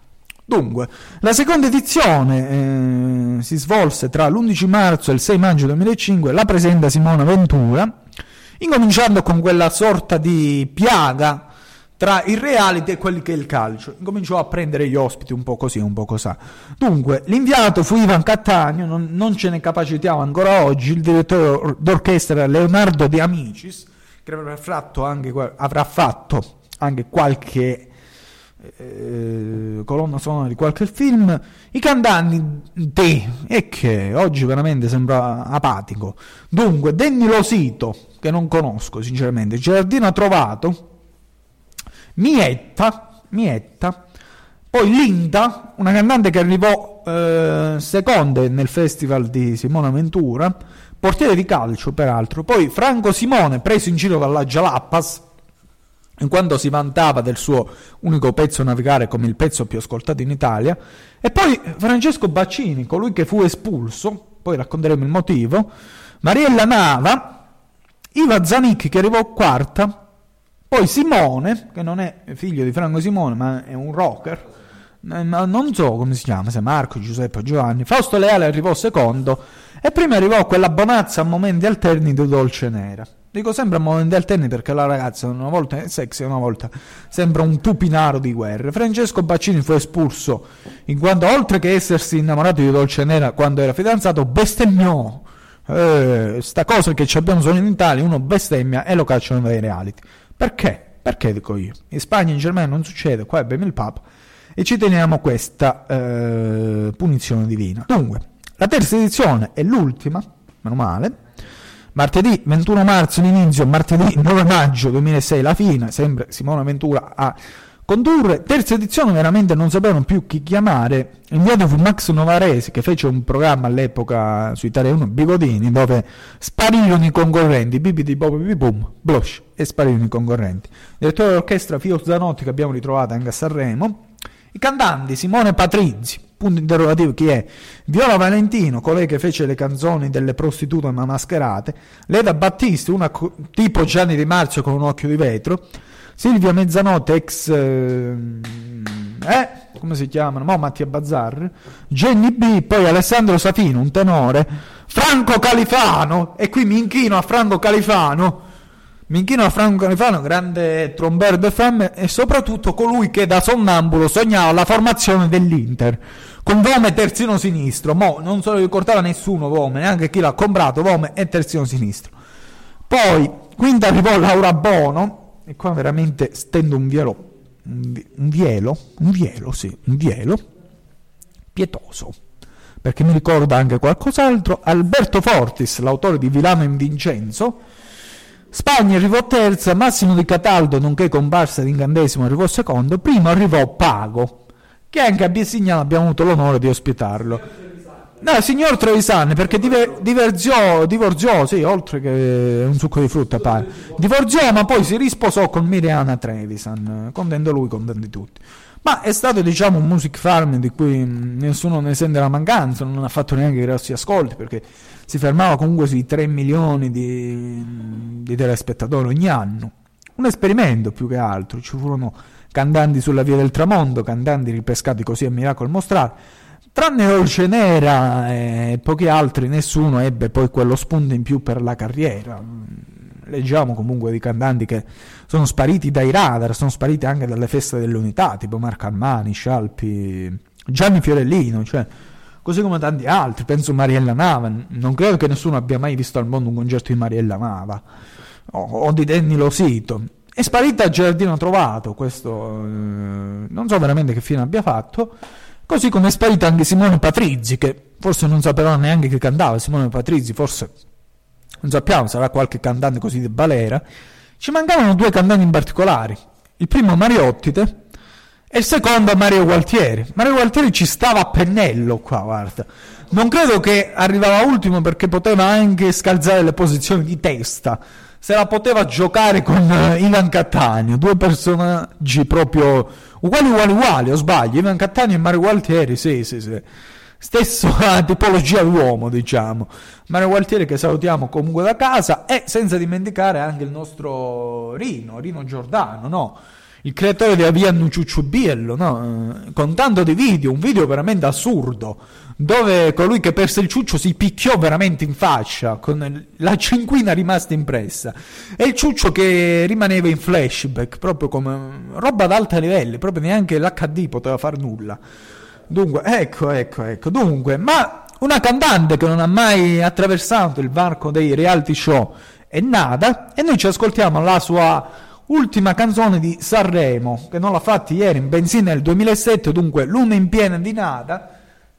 Dunque, la seconda edizione eh, si svolse tra l'11 marzo e il 6 maggio 2005, la presenta Simona Ventura, incominciando con quella sorta di piaga tra il reality e quelli che è il calcio. Incominciò a prendere gli ospiti un po' così, un po' così. Dunque, l'inviato fu Ivan Cattaneo, non, non ce ne capacitiamo ancora oggi, il direttore d'orchestra Leonardo De Amicis, che avrà fatto anche, avrà fatto anche qualche eh, colonna sonora di qualche film. I cantanti, e che oggi veramente sembra apatico. Dunque, Danny Losito, che non conosco sinceramente, Giardino Trovato, Mietta, Mietta, poi Linda, una cantante che arrivò eh, seconda nel festival di Simona Ventura, portiere di calcio peraltro, poi Franco Simone, preso in giro dalla Jalappas, in quanto si vantava del suo unico pezzo navigare come il pezzo più ascoltato in Italia, e poi Francesco Baccini, colui che fu espulso, poi racconteremo il motivo, Mariella Nava, Iva Zanicchi che arrivò quarta, poi Simone, che non è figlio di Franco Simone, ma è un rocker, non so come si chiama, se Marco, Giuseppe, Giovanni. Fausto Leale arrivò secondo e prima arrivò quella bonazza a momenti alterni di Dolce Nera. Dico sempre a momenti alterni perché la ragazza una volta è sexy una volta sembra un tupinaro di guerra. Francesco Baccini fu espulso in quanto oltre che essersi innamorato di Dolce Nera quando era fidanzato, bestemmiò. Eh, sta cosa che abbiamo solo in Italia, uno bestemmia e lo cacciano dai reality. Perché? Perché dico io? In Spagna e in Germania non succede, qua abbiamo il Papa e ci teniamo questa eh, punizione divina. Dunque, la terza edizione è l'ultima, meno male. Martedì 21 marzo l'inizio, martedì 9 maggio 2006 la fine, sempre Simona Ventura a condurre. Terza edizione veramente non sapevano più chi chiamare. Inviato fu Max Novaresi che fece un programma all'epoca su Italia 1 Bigodini dove sparirono i concorrenti, bibidi bobi boom, blush e sparirono i concorrenti. Direttore d'orchestra Fio Zanotti che abbiamo ritrovato anche a Sanremo. I cantanti Simone Patrizzi, punto interrogativo chi è? Viola Valentino, colei che fece le canzoni delle prostitute ma mascherate, Leda Battisti, una co- tipo Gianni Di Marzio con un occhio di vetro, Silvia Mezzanotte, ex... Eh, eh, come si chiamano? Mo Mattia Bazzar, Jenny B, poi Alessandro Safino, un tenore, Franco Califano, e qui mi inchino a Franco Califano, mi inchino a Franco grande trombero de femme, e soprattutto colui che da sonnambulo sognava la formazione dell'Inter, con Vome terzino sinistro, mo non se lo ricordava nessuno Vome, neanche chi l'ha comprato, Vome e terzino sinistro. Poi, quinta arrivò Laura Bono, e qua veramente stendo un vielo, un vielo, un vielo, sì, un vielo pietoso. perché mi ricorda anche qualcos'altro, Alberto Fortis, l'autore di Vilano in Vincenzo, Spagna arrivò terza, Massimo di Cataldo, nonché comparsa di incantesimo, arrivò secondo, primo arrivò Pago, che anche a Biesignano abbiamo avuto l'onore di ospitarlo. No, signor Trevisani, perché diver- divorziò, divorziò, sì, oltre che un succo di frutta, pare. Divorziò, ma poi si risposò con Miriana Trevisan, contento lui, contenti tutti. Ma è stato, diciamo, un music farm di cui nessuno ne sente la mancanza, non ha fatto neanche grossi ascolti, perché si fermava comunque sui 3 milioni di, di telespettatori ogni anno. Un esperimento più che altro, ci furono cantanti sulla via del tramonto, cantanti ripescati così a miracolo mostrare. Tranne Dolce Nera e pochi altri, nessuno ebbe poi quello spunto in più per la carriera. Leggiamo comunque di cantanti che sono spariti dai radar, sono spariti anche dalle feste dell'unità, tipo Marco Armani, Scialpi, Gianni Fiorellino, cioè, così come tanti altri. Penso Mariella Nava. Non credo che nessuno abbia mai visto al mondo un concerto di Mariella Nava o, o di Danny Losito. È sparita a Giardino Trovato, questo eh, non so veramente che fine abbia fatto. Così come è sparita anche Simone Patrizzi, che forse non sapevano neanche che cantava. Simone Patrizzi, forse non sappiamo, sarà qualche cantante così di balera. Ci mancavano due cantanti in particolare. Il primo Mariottite e il secondo Mario Gualtieri. Mario Gualtieri ci stava a pennello qua, guarda. Non credo che arrivava ultimo perché poteva anche scalzare le posizioni di testa. Se la poteva giocare con eh, Ivan Cattaneo, due personaggi proprio uguali, uguali, uguali, o sbaglio? Ivan Cattaneo e Mario Gualtieri, sì, sì, sì. Stessa tipologia d'uomo, diciamo. Mario Gualtieri che salutiamo comunque da casa e senza dimenticare anche il nostro Rino, Rino Giordano, no? Il creatore di Avian Ciucciubiello, no? Eh, Con tanto di video, un video veramente assurdo, dove colui che perse il ciuccio si picchiò veramente in faccia, con la cinquina rimasta impressa, e il ciuccio che rimaneva in flashback, proprio come roba ad alti livelli, proprio neanche l'HD poteva far nulla. Dunque, ecco, ecco, ecco. Dunque, ma una cantante che non ha mai attraversato il varco dei reality show è nata e noi ci ascoltiamo la sua ultima canzone di Sanremo, che non l'ha fatta ieri in benzina nel 2007, dunque luna in piena di nata.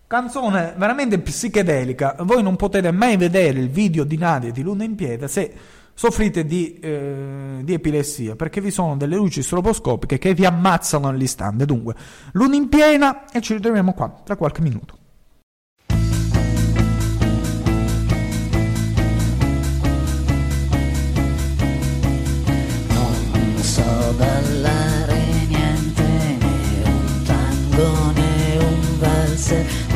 Canzone veramente psichedelica. Voi non potete mai vedere il video di Nadia di Luna in piena se soffrite di, eh, di epilessia, perché vi sono delle luci stroboscopiche che vi ammazzano all'istante. Dunque, luna in piena e ci ritroviamo qua tra qualche minuto. said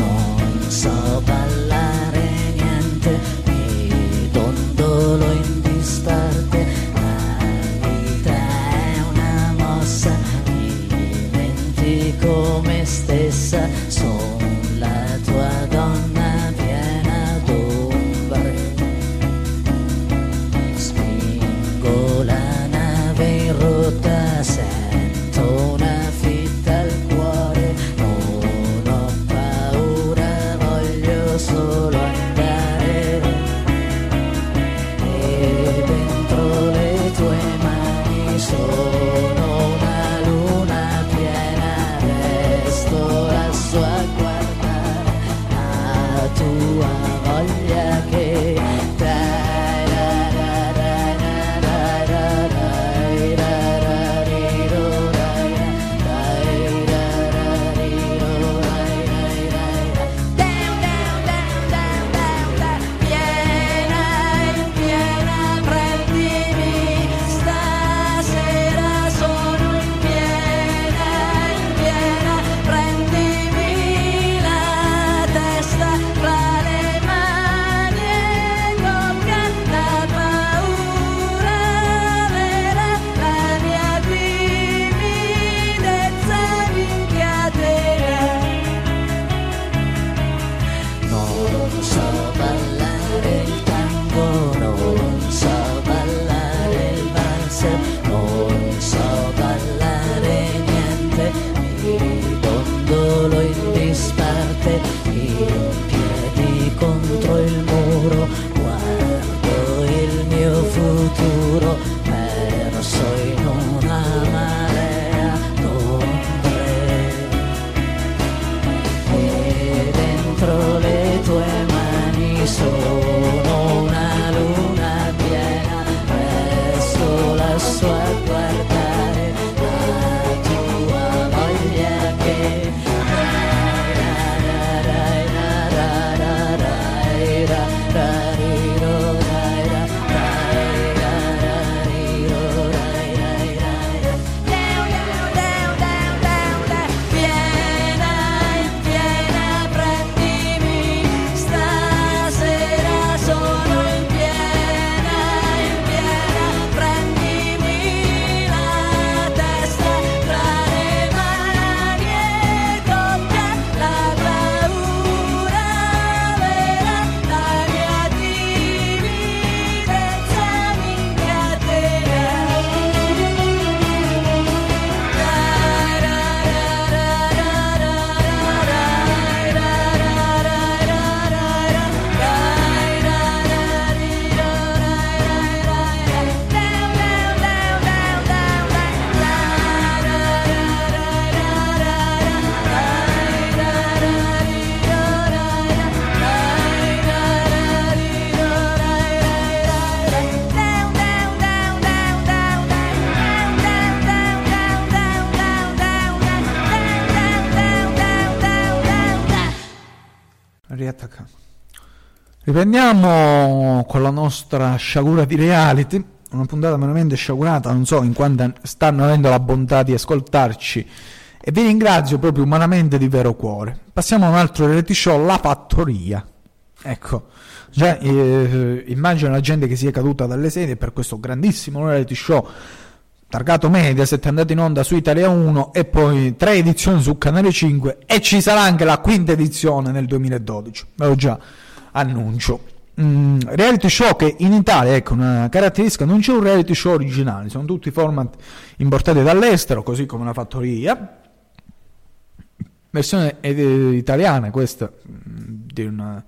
Riprendiamo con la nostra sciagura di reality. Una puntata veramente sciagurata, non so in quanti stanno avendo la bontà di ascoltarci. E vi ringrazio proprio umanamente di vero cuore. Passiamo a un altro reality show, La Fattoria. Ecco, già eh, immagino la gente che sia caduta dalle sedie per questo grandissimo reality show targato Mediaset, è andato in onda su Italia 1 e poi tre edizioni su Canale 5 e ci sarà anche la quinta edizione nel 2012, ve lo già annuncio. Mm, reality show che in Italia, ecco una caratteristica, non c'è un reality show originale, sono tutti format importati dall'estero, così come la fattoria. Versione eh, italiana questa mm, di una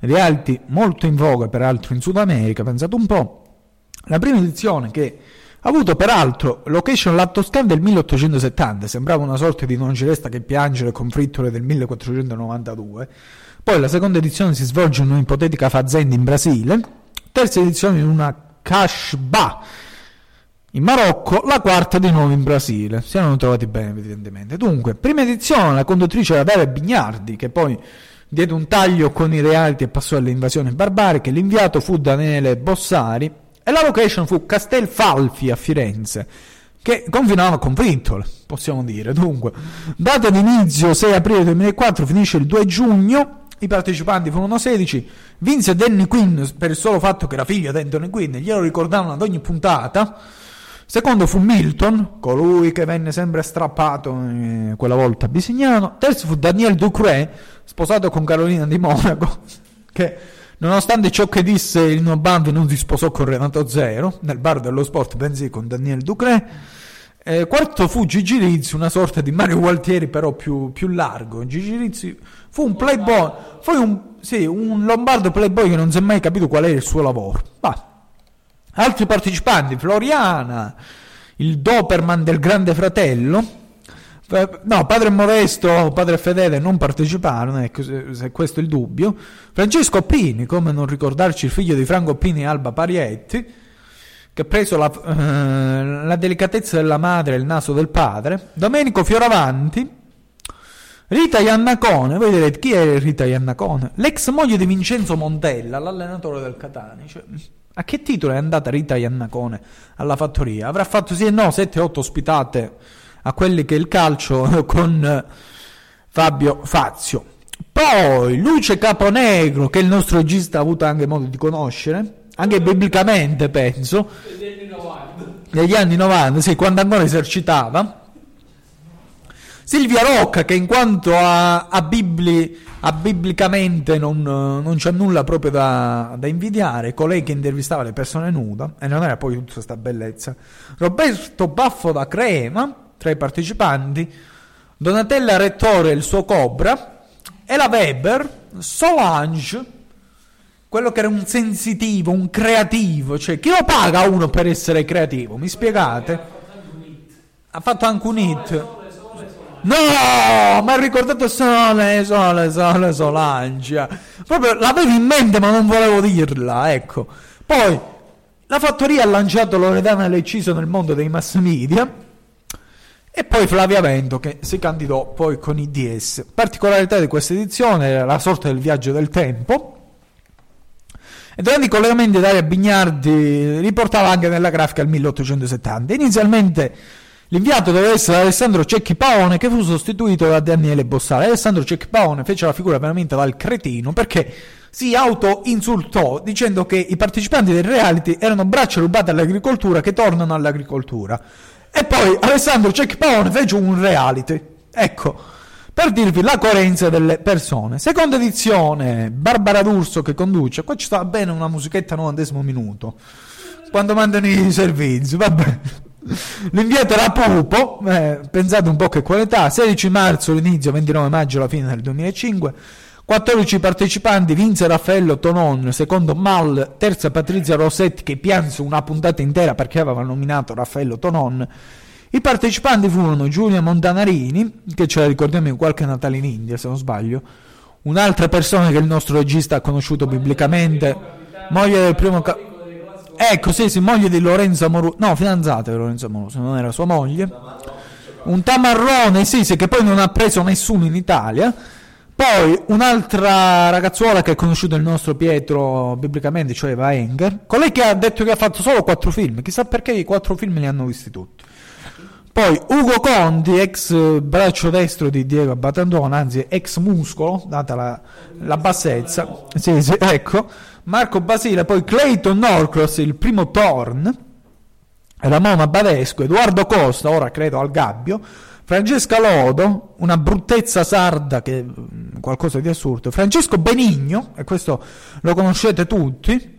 reality molto in voga peraltro in Sud America, pensate un po'. La prima edizione che ha avuto peraltro location la Toscana del 1870, sembrava una sorta di non ci resta che piangere con frittole del 1492. Poi la seconda edizione si svolge in un'ipotetica fazenda in Brasile, terza edizione in una Kashba in Marocco, la quarta di nuovo in Brasile. Si erano trovati bene evidentemente. Dunque, prima edizione la conduttrice era Vera Bignardi, che poi diede un taglio con i reality e passò alle invasioni barbariche, l'inviato fu Daniele Bossari e la location fu Castelfalfi a Firenze, che confinava con Frittole, possiamo dire. Dunque, data d'inizio 6 aprile 2004, finisce il 2 giugno. I partecipanti furono 16. Vinse Danny Quinn per il solo fatto che era figlio di Anthony Quinn, glielo ricordavano ad ogni puntata. Secondo fu Milton, colui che venne sempre strappato eh, quella volta a Bisignano. Terzo fu Daniel Ducré, sposato con Carolina di Monaco, che nonostante ciò che disse il Nobanvi non si sposò con Renato Zero, nel bar dello sport, bensì con Daniel Ducré. Eh, quarto fu Gigi Rizzi, una sorta di Mario Gualtieri però più, più largo. Gigi Rizzi fu un playboy, fu un, sì, un lombardo playboy che non si è mai capito qual era il suo lavoro. Bah. Altri partecipanti, Floriana, il Doperman del Grande Fratello, no, padre Modesto, padre Fedele non parteciparono, ecco, se questo è il dubbio. Francesco Pini, come non ricordarci il figlio di Franco Pini e Alba Parietti, che ha preso la, eh, la delicatezza della madre e il naso del padre. Domenico Fioravanti, Rita Iannacone, voi direte chi è Rita Iannacone? L'ex moglie di Vincenzo Montella, l'allenatore del Catania. Cioè, a che titolo è andata Rita Iannacone alla fattoria? Avrà fatto sì e no 7-8 ospitate a quelli che è il calcio con eh, Fabio Fazio. Poi Luce Caponegro, che il nostro regista ha avuto anche modo di conoscere, anche biblicamente penso, negli anni 90, sì, quando ancora esercitava. Silvia Rocca, che in quanto a, a, bibli, a biblicamente non, non c'è nulla proprio da, da, invidiare, colei che intervistava le persone nuda, e non era poi tutta questa bellezza. Roberto Baffo da Crema, tra i partecipanti, Donatella Rettore e il suo Cobra, e la Weber, Solange, quello che era un sensitivo, un creativo, cioè chi lo paga uno per essere creativo? Mi spiegate? Ha fatto anche un hit. No, mi ha ricordato Sole, Sole, Sole, Solange. Proprio l'avevo in mente ma non volevo dirla, ecco. Poi La fattoria ha lanciato Loredana Lecciso nel mondo dei mass media e poi Flavia Vento che si candidò poi con i DS. Particolarità di questa edizione era la sorta del viaggio del tempo. E durante i collegamenti Daria Bignardi riportava anche nella grafica il 1870. Inizialmente l'inviato doveva essere Alessandro Cecchi Paone che fu sostituito da Daniele Bossale. Alessandro Cecchi Paone fece la figura veramente dal cretino perché si auto-insultò dicendo che i partecipanti del reality erano braccia rubate all'agricoltura che tornano all'agricoltura. E poi Alessandro Cecchi Paone fece un reality. Ecco per dirvi la coerenza delle persone. Seconda edizione, Barbara D'Urso che conduce. Qua ci sta bene una musichetta al 90 minuto. Quando mandano i servizi, vabbè. L'inviato era Pupo, eh, pensate un po' che qualità. 16 marzo l'inizio, 29 maggio la fine del 2005. 14 partecipanti, vinse Raffaello Tonon, secondo Mal, terza Patrizia Rossetti che pianse una puntata intera perché aveva nominato Raffaello Tonon. I partecipanti furono Giulia Montanarini, che ce la ricordiamo in qualche Natale in India, se non sbaglio, un'altra persona che il nostro regista ha conosciuto biblicamente, moglie del primo... Ca- ecco, sì, sì, moglie di Lorenzo Amoruso, no, fidanzata di Lorenzo Amoruso, non era sua moglie. Un tamarrone, sì, sì, che poi non ha preso nessuno in Italia. Poi un'altra ragazzuola che ha conosciuto il nostro Pietro biblicamente, cioè Eva Enger, colei che ha detto che ha fatto solo quattro film, chissà perché i quattro film li hanno visti tutti. Poi Ugo Conti, ex braccio destro di Diego Batandona, anzi ex muscolo, data la, la bassezza. Sì, sì, ecco. Marco Basile, poi Clayton Norcross, il primo Torn, Ramona Badesco, Edoardo Costa, ora credo al Gabbio, Francesca Lodo, una bruttezza sarda che qualcosa di assurdo, Francesco Benigno, e questo lo conoscete tutti,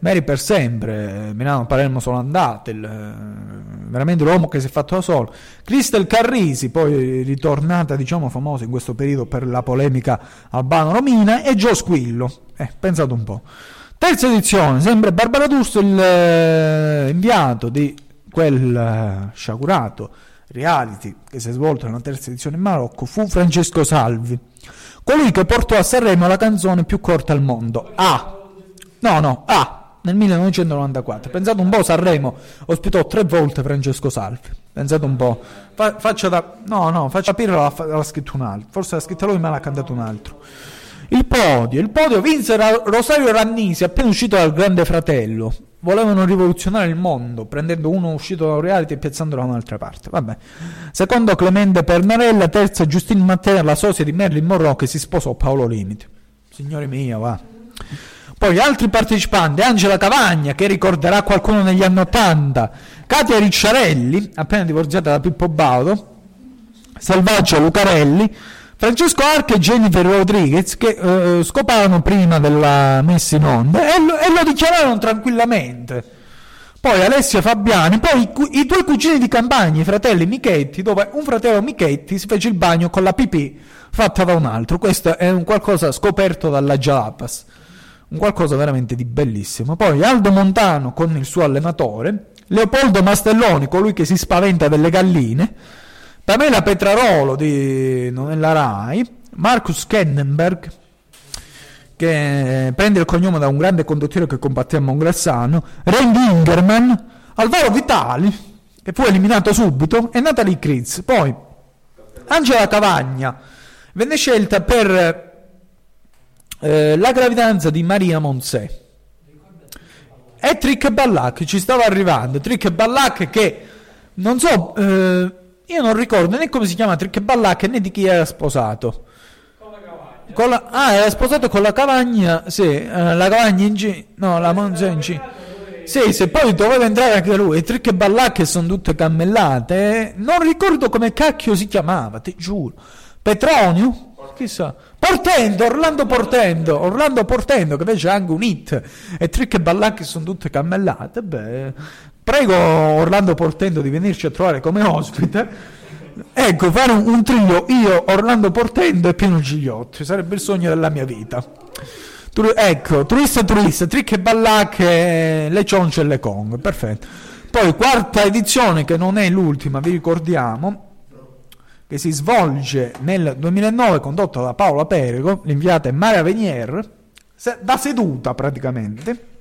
Mary per sempre, Milano Palermo sono andate, il, veramente l'uomo che si è fatto da solo. Cristel Carrisi, poi ritornata diciamo famosa in questo periodo per la polemica Albano-Romina, e Gio Squillo. Eh, pensate un po'. Terza edizione, sempre Barbara D'Urso, il eh, inviato di quel eh, sciagurato reality che si è svolto nella terza edizione in Marocco fu Francesco Salvi, colui che portò a Sanremo la canzone più corta al mondo. Ah, no, no, ah, nel 1994. Pensate un po', Sanremo ospitò tre volte Francesco Salvi. Pensate un po'. Fa, faccia da... No, no, faccia capire l'ha, l'ha scritto un altro. Forse l'ha scritto lui, ma l'ha cantato un altro. Il podio. Il podio vinse Rosario Rannisi, appena uscito dal Grande Fratello. Volevano rivoluzionare il mondo, prendendo uno uscito da un reality e piazzandolo da un'altra parte. Vabbè. Secondo Clemente Pernarella, terza Giustine Mattera, la sosia di Marilyn Monroe che si sposò Paolo Limiti. Signore mia, va. Poi altri partecipanti, Angela Cavagna, che ricorderà qualcuno negli anni Ottanta, Katia Ricciarelli, appena divorziata da Pippo Baudo, Selvaggio Lucarelli, Francesco Arca e Jennifer Rodriguez che eh, scoparono prima della messa in onda e lo, e lo dichiararono tranquillamente. Poi Alessia Fabiani, poi i, i due cugini di campagna, i fratelli Michetti, dove un fratello Michetti si fece il bagno con la pipì fatta da un altro. Questo è un qualcosa scoperto dalla Jalapas un qualcosa veramente di bellissimo. Poi Aldo Montano con il suo allenatore, Leopoldo Mastelloni, colui che si spaventa delle galline, Pamela Petrarolo di Nella Rai, Marcus Kennenberg che prende il cognome da un grande condottiero che combatteva a Mongrassano, Randy Ingerman, Alvaro Vitali che fu eliminato subito e Natalie Critz. Poi Angela Cavagna venne scelta per eh, la gravidanza di Maria Monsè. E Trick Ballac ci stava arrivando. Trick Ballac che non so, eh, io non ricordo né come si chiama Trick Ballac né di chi era sposato. Con la, ah, era sposato con la Cavagna, sì, eh, la Cavagna in G, no, la Monza in G. Sì, se poi doveva entrare anche lui, e Trick e Ballac sono tutte cammellate, non ricordo come cacchio si chiamava, ti giuro. Petronio? Chissà. Portendo, Orlando Portendo, Orlando Portendo che invece ha anche un hit e Trick e Ballacchi sono tutte cammellate. Beh, prego Orlando Portendo di venirci a trovare come ospite. Ecco, fare un, un trio io, Orlando Portendo e Pieno Gigliotti sarebbe il sogno della mia vita. Tru- ecco, turista turista, Trick e Ballacche, le cionce e le Kong, perfetto. Poi quarta edizione che non è l'ultima, vi ricordiamo, che si svolge nel 2009 condotto da Paola Perego, l'inviata è Maria Venier, da seduta praticamente,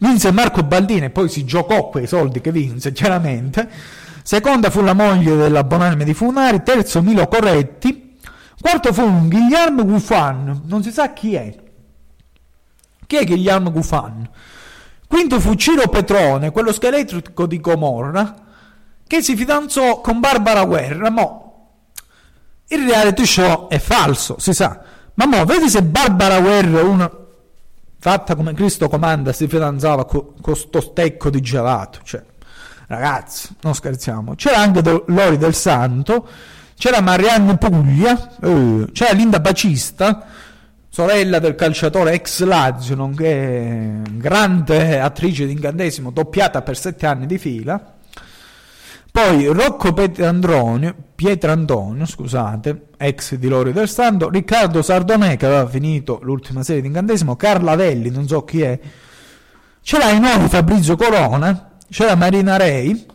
Vinse Marco Baldini e poi si giocò quei soldi che vinse, chiaramente. Seconda fu la moglie della Bonanime di Funari. Terzo Milo Corretti. Quarto fu un Guglielmo Gufan, non si sa chi è. Chi è Guglielmo Gufan? Quinto fu Ciro Petrone, quello scheletrico di Gomorra, che si fidanzò con Barbara Guerra. Mo, il reality show è falso, si sa. Ma mo, vedi se Barbara Guerra, una fatta come Cristo comanda, si fidanzava con co sto stecco di gelato. Cioè, ragazzi, non scherziamo. C'era anche Do- Lori del Santo, c'era Marianne Puglia, eh, c'era Linda Bacista, sorella del calciatore ex Lazio, nonché grande attrice di incantesimo, doppiata per sette anni di fila. Poi Rocco Pietrandronio, Pietrandonio, scusate, ex di Lori del Santo, Riccardo Sardonè che aveva finito l'ultima serie di incantesimo, Carla Velli, non so chi è, c'era di nuovo Fabrizio Corona, c'era Marina Rei,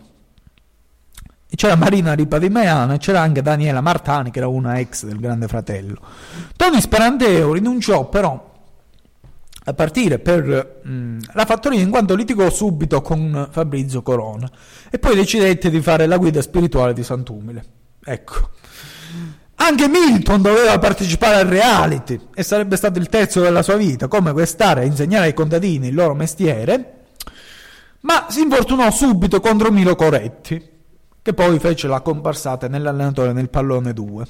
c'era Marina Ripadimeana e c'era anche Daniela Martani che era una ex del Grande Fratello. Tony Sperandeo rinunciò però partire per mh, la fattoria in quanto litigò subito con Fabrizio Corona e poi decidette di fare la guida spirituale di Sant'Umile. Ecco. Anche Milton doveva partecipare al reality e sarebbe stato il terzo della sua vita, come quest'area insegnare ai contadini il loro mestiere, ma si infortunò subito contro Milo Coretti, che poi fece la comparsata nell'allenatore nel pallone 2.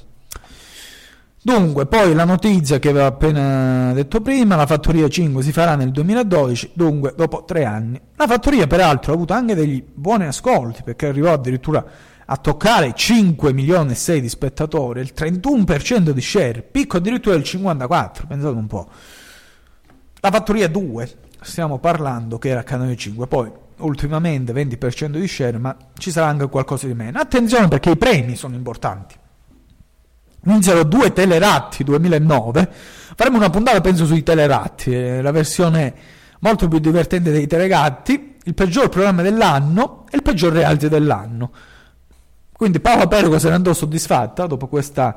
Dunque, poi la notizia che avevo appena detto prima, la fattoria 5 si farà nel 2012, dunque dopo tre anni. La fattoria peraltro ha avuto anche degli buoni ascolti perché arrivò addirittura a toccare 5 milioni e 6 di spettatori, il 31% di share, picco addirittura del 54%, pensate un po'. La fattoria 2, stiamo parlando che era canale 5, poi ultimamente 20% di share, ma ci sarà anche qualcosa di meno. Attenzione perché i premi sono importanti vinsero due teleratti 2009 faremo una puntata penso sui teleratti eh, la versione molto più divertente dei telegatti il peggior programma dell'anno e il peggior reality dell'anno. Quindi Paola Perego se ne andò soddisfatta dopo questa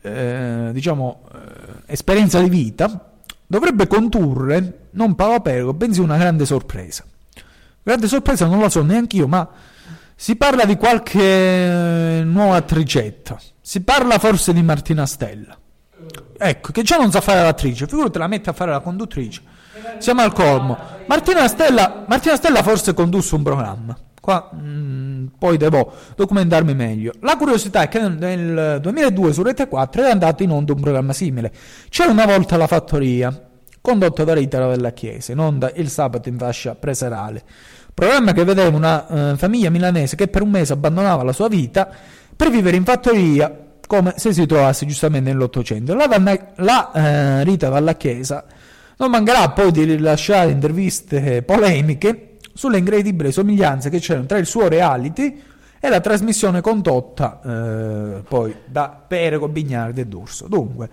eh, diciamo eh, esperienza di vita. Dovrebbe condurre non Paola Perego bensì una grande sorpresa. Grande sorpresa non la so neanche io ma si parla di qualche eh, nuova attricetta. Si parla forse di Martina Stella. Ecco, che già non sa fare l'attrice, figurati la mette a fare la conduttrice. Siamo al colmo. Martina Stella, Martina Stella forse condusse un programma. Qua mh, poi devo documentarmi meglio. La curiosità è che nel 2002 su Rete 4 è andato in onda un programma simile. C'era una volta la fattoria, condotto da Rita della Chiesa, in onda il sabato in fascia preserale. Programma che vedeva una eh, famiglia milanese che per un mese abbandonava la sua vita per vivere in fattoria come se si trovasse giustamente nell'Ottocento. La, Vanna, la eh, Rita Dalla Chiesa non mancherà poi di rilasciare interviste polemiche sulle incredibili somiglianze che c'erano tra il suo reality e la trasmissione condotta eh, poi da Perego, Bignardi e D'Urso. Dunque,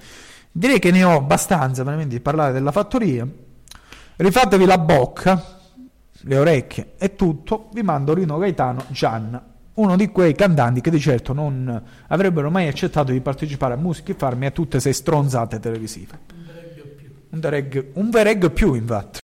direi che ne ho abbastanza veramente di parlare della fattoria. Rifatevi la bocca, le orecchie e tutto, vi mando Rino Gaetano Gianna, uno di quei cantanti che di certo non avrebbero mai accettato di partecipare a Music Farm e a tutte sei stronzate televisive. Un vereg, un vereg più, infatti.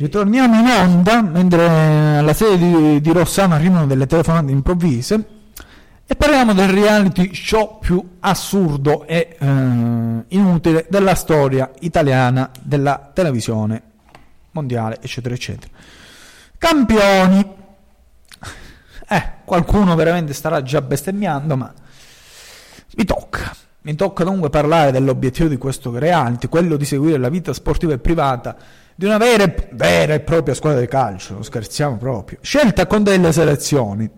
Ritorniamo in onda mentre alla sede di, di Rossano arrivano delle telefonate improvvise e parliamo del reality show più assurdo e eh, inutile della storia italiana della televisione mondiale, eccetera, eccetera. Campioni. Eh, qualcuno veramente starà già bestemmiando, ma mi tocca. Mi tocca dunque parlare dell'obiettivo di questo reality, quello di seguire la vita sportiva e privata di una vera e, vera e propria squadra di calcio, non scherziamo proprio, scelta con delle selezioni.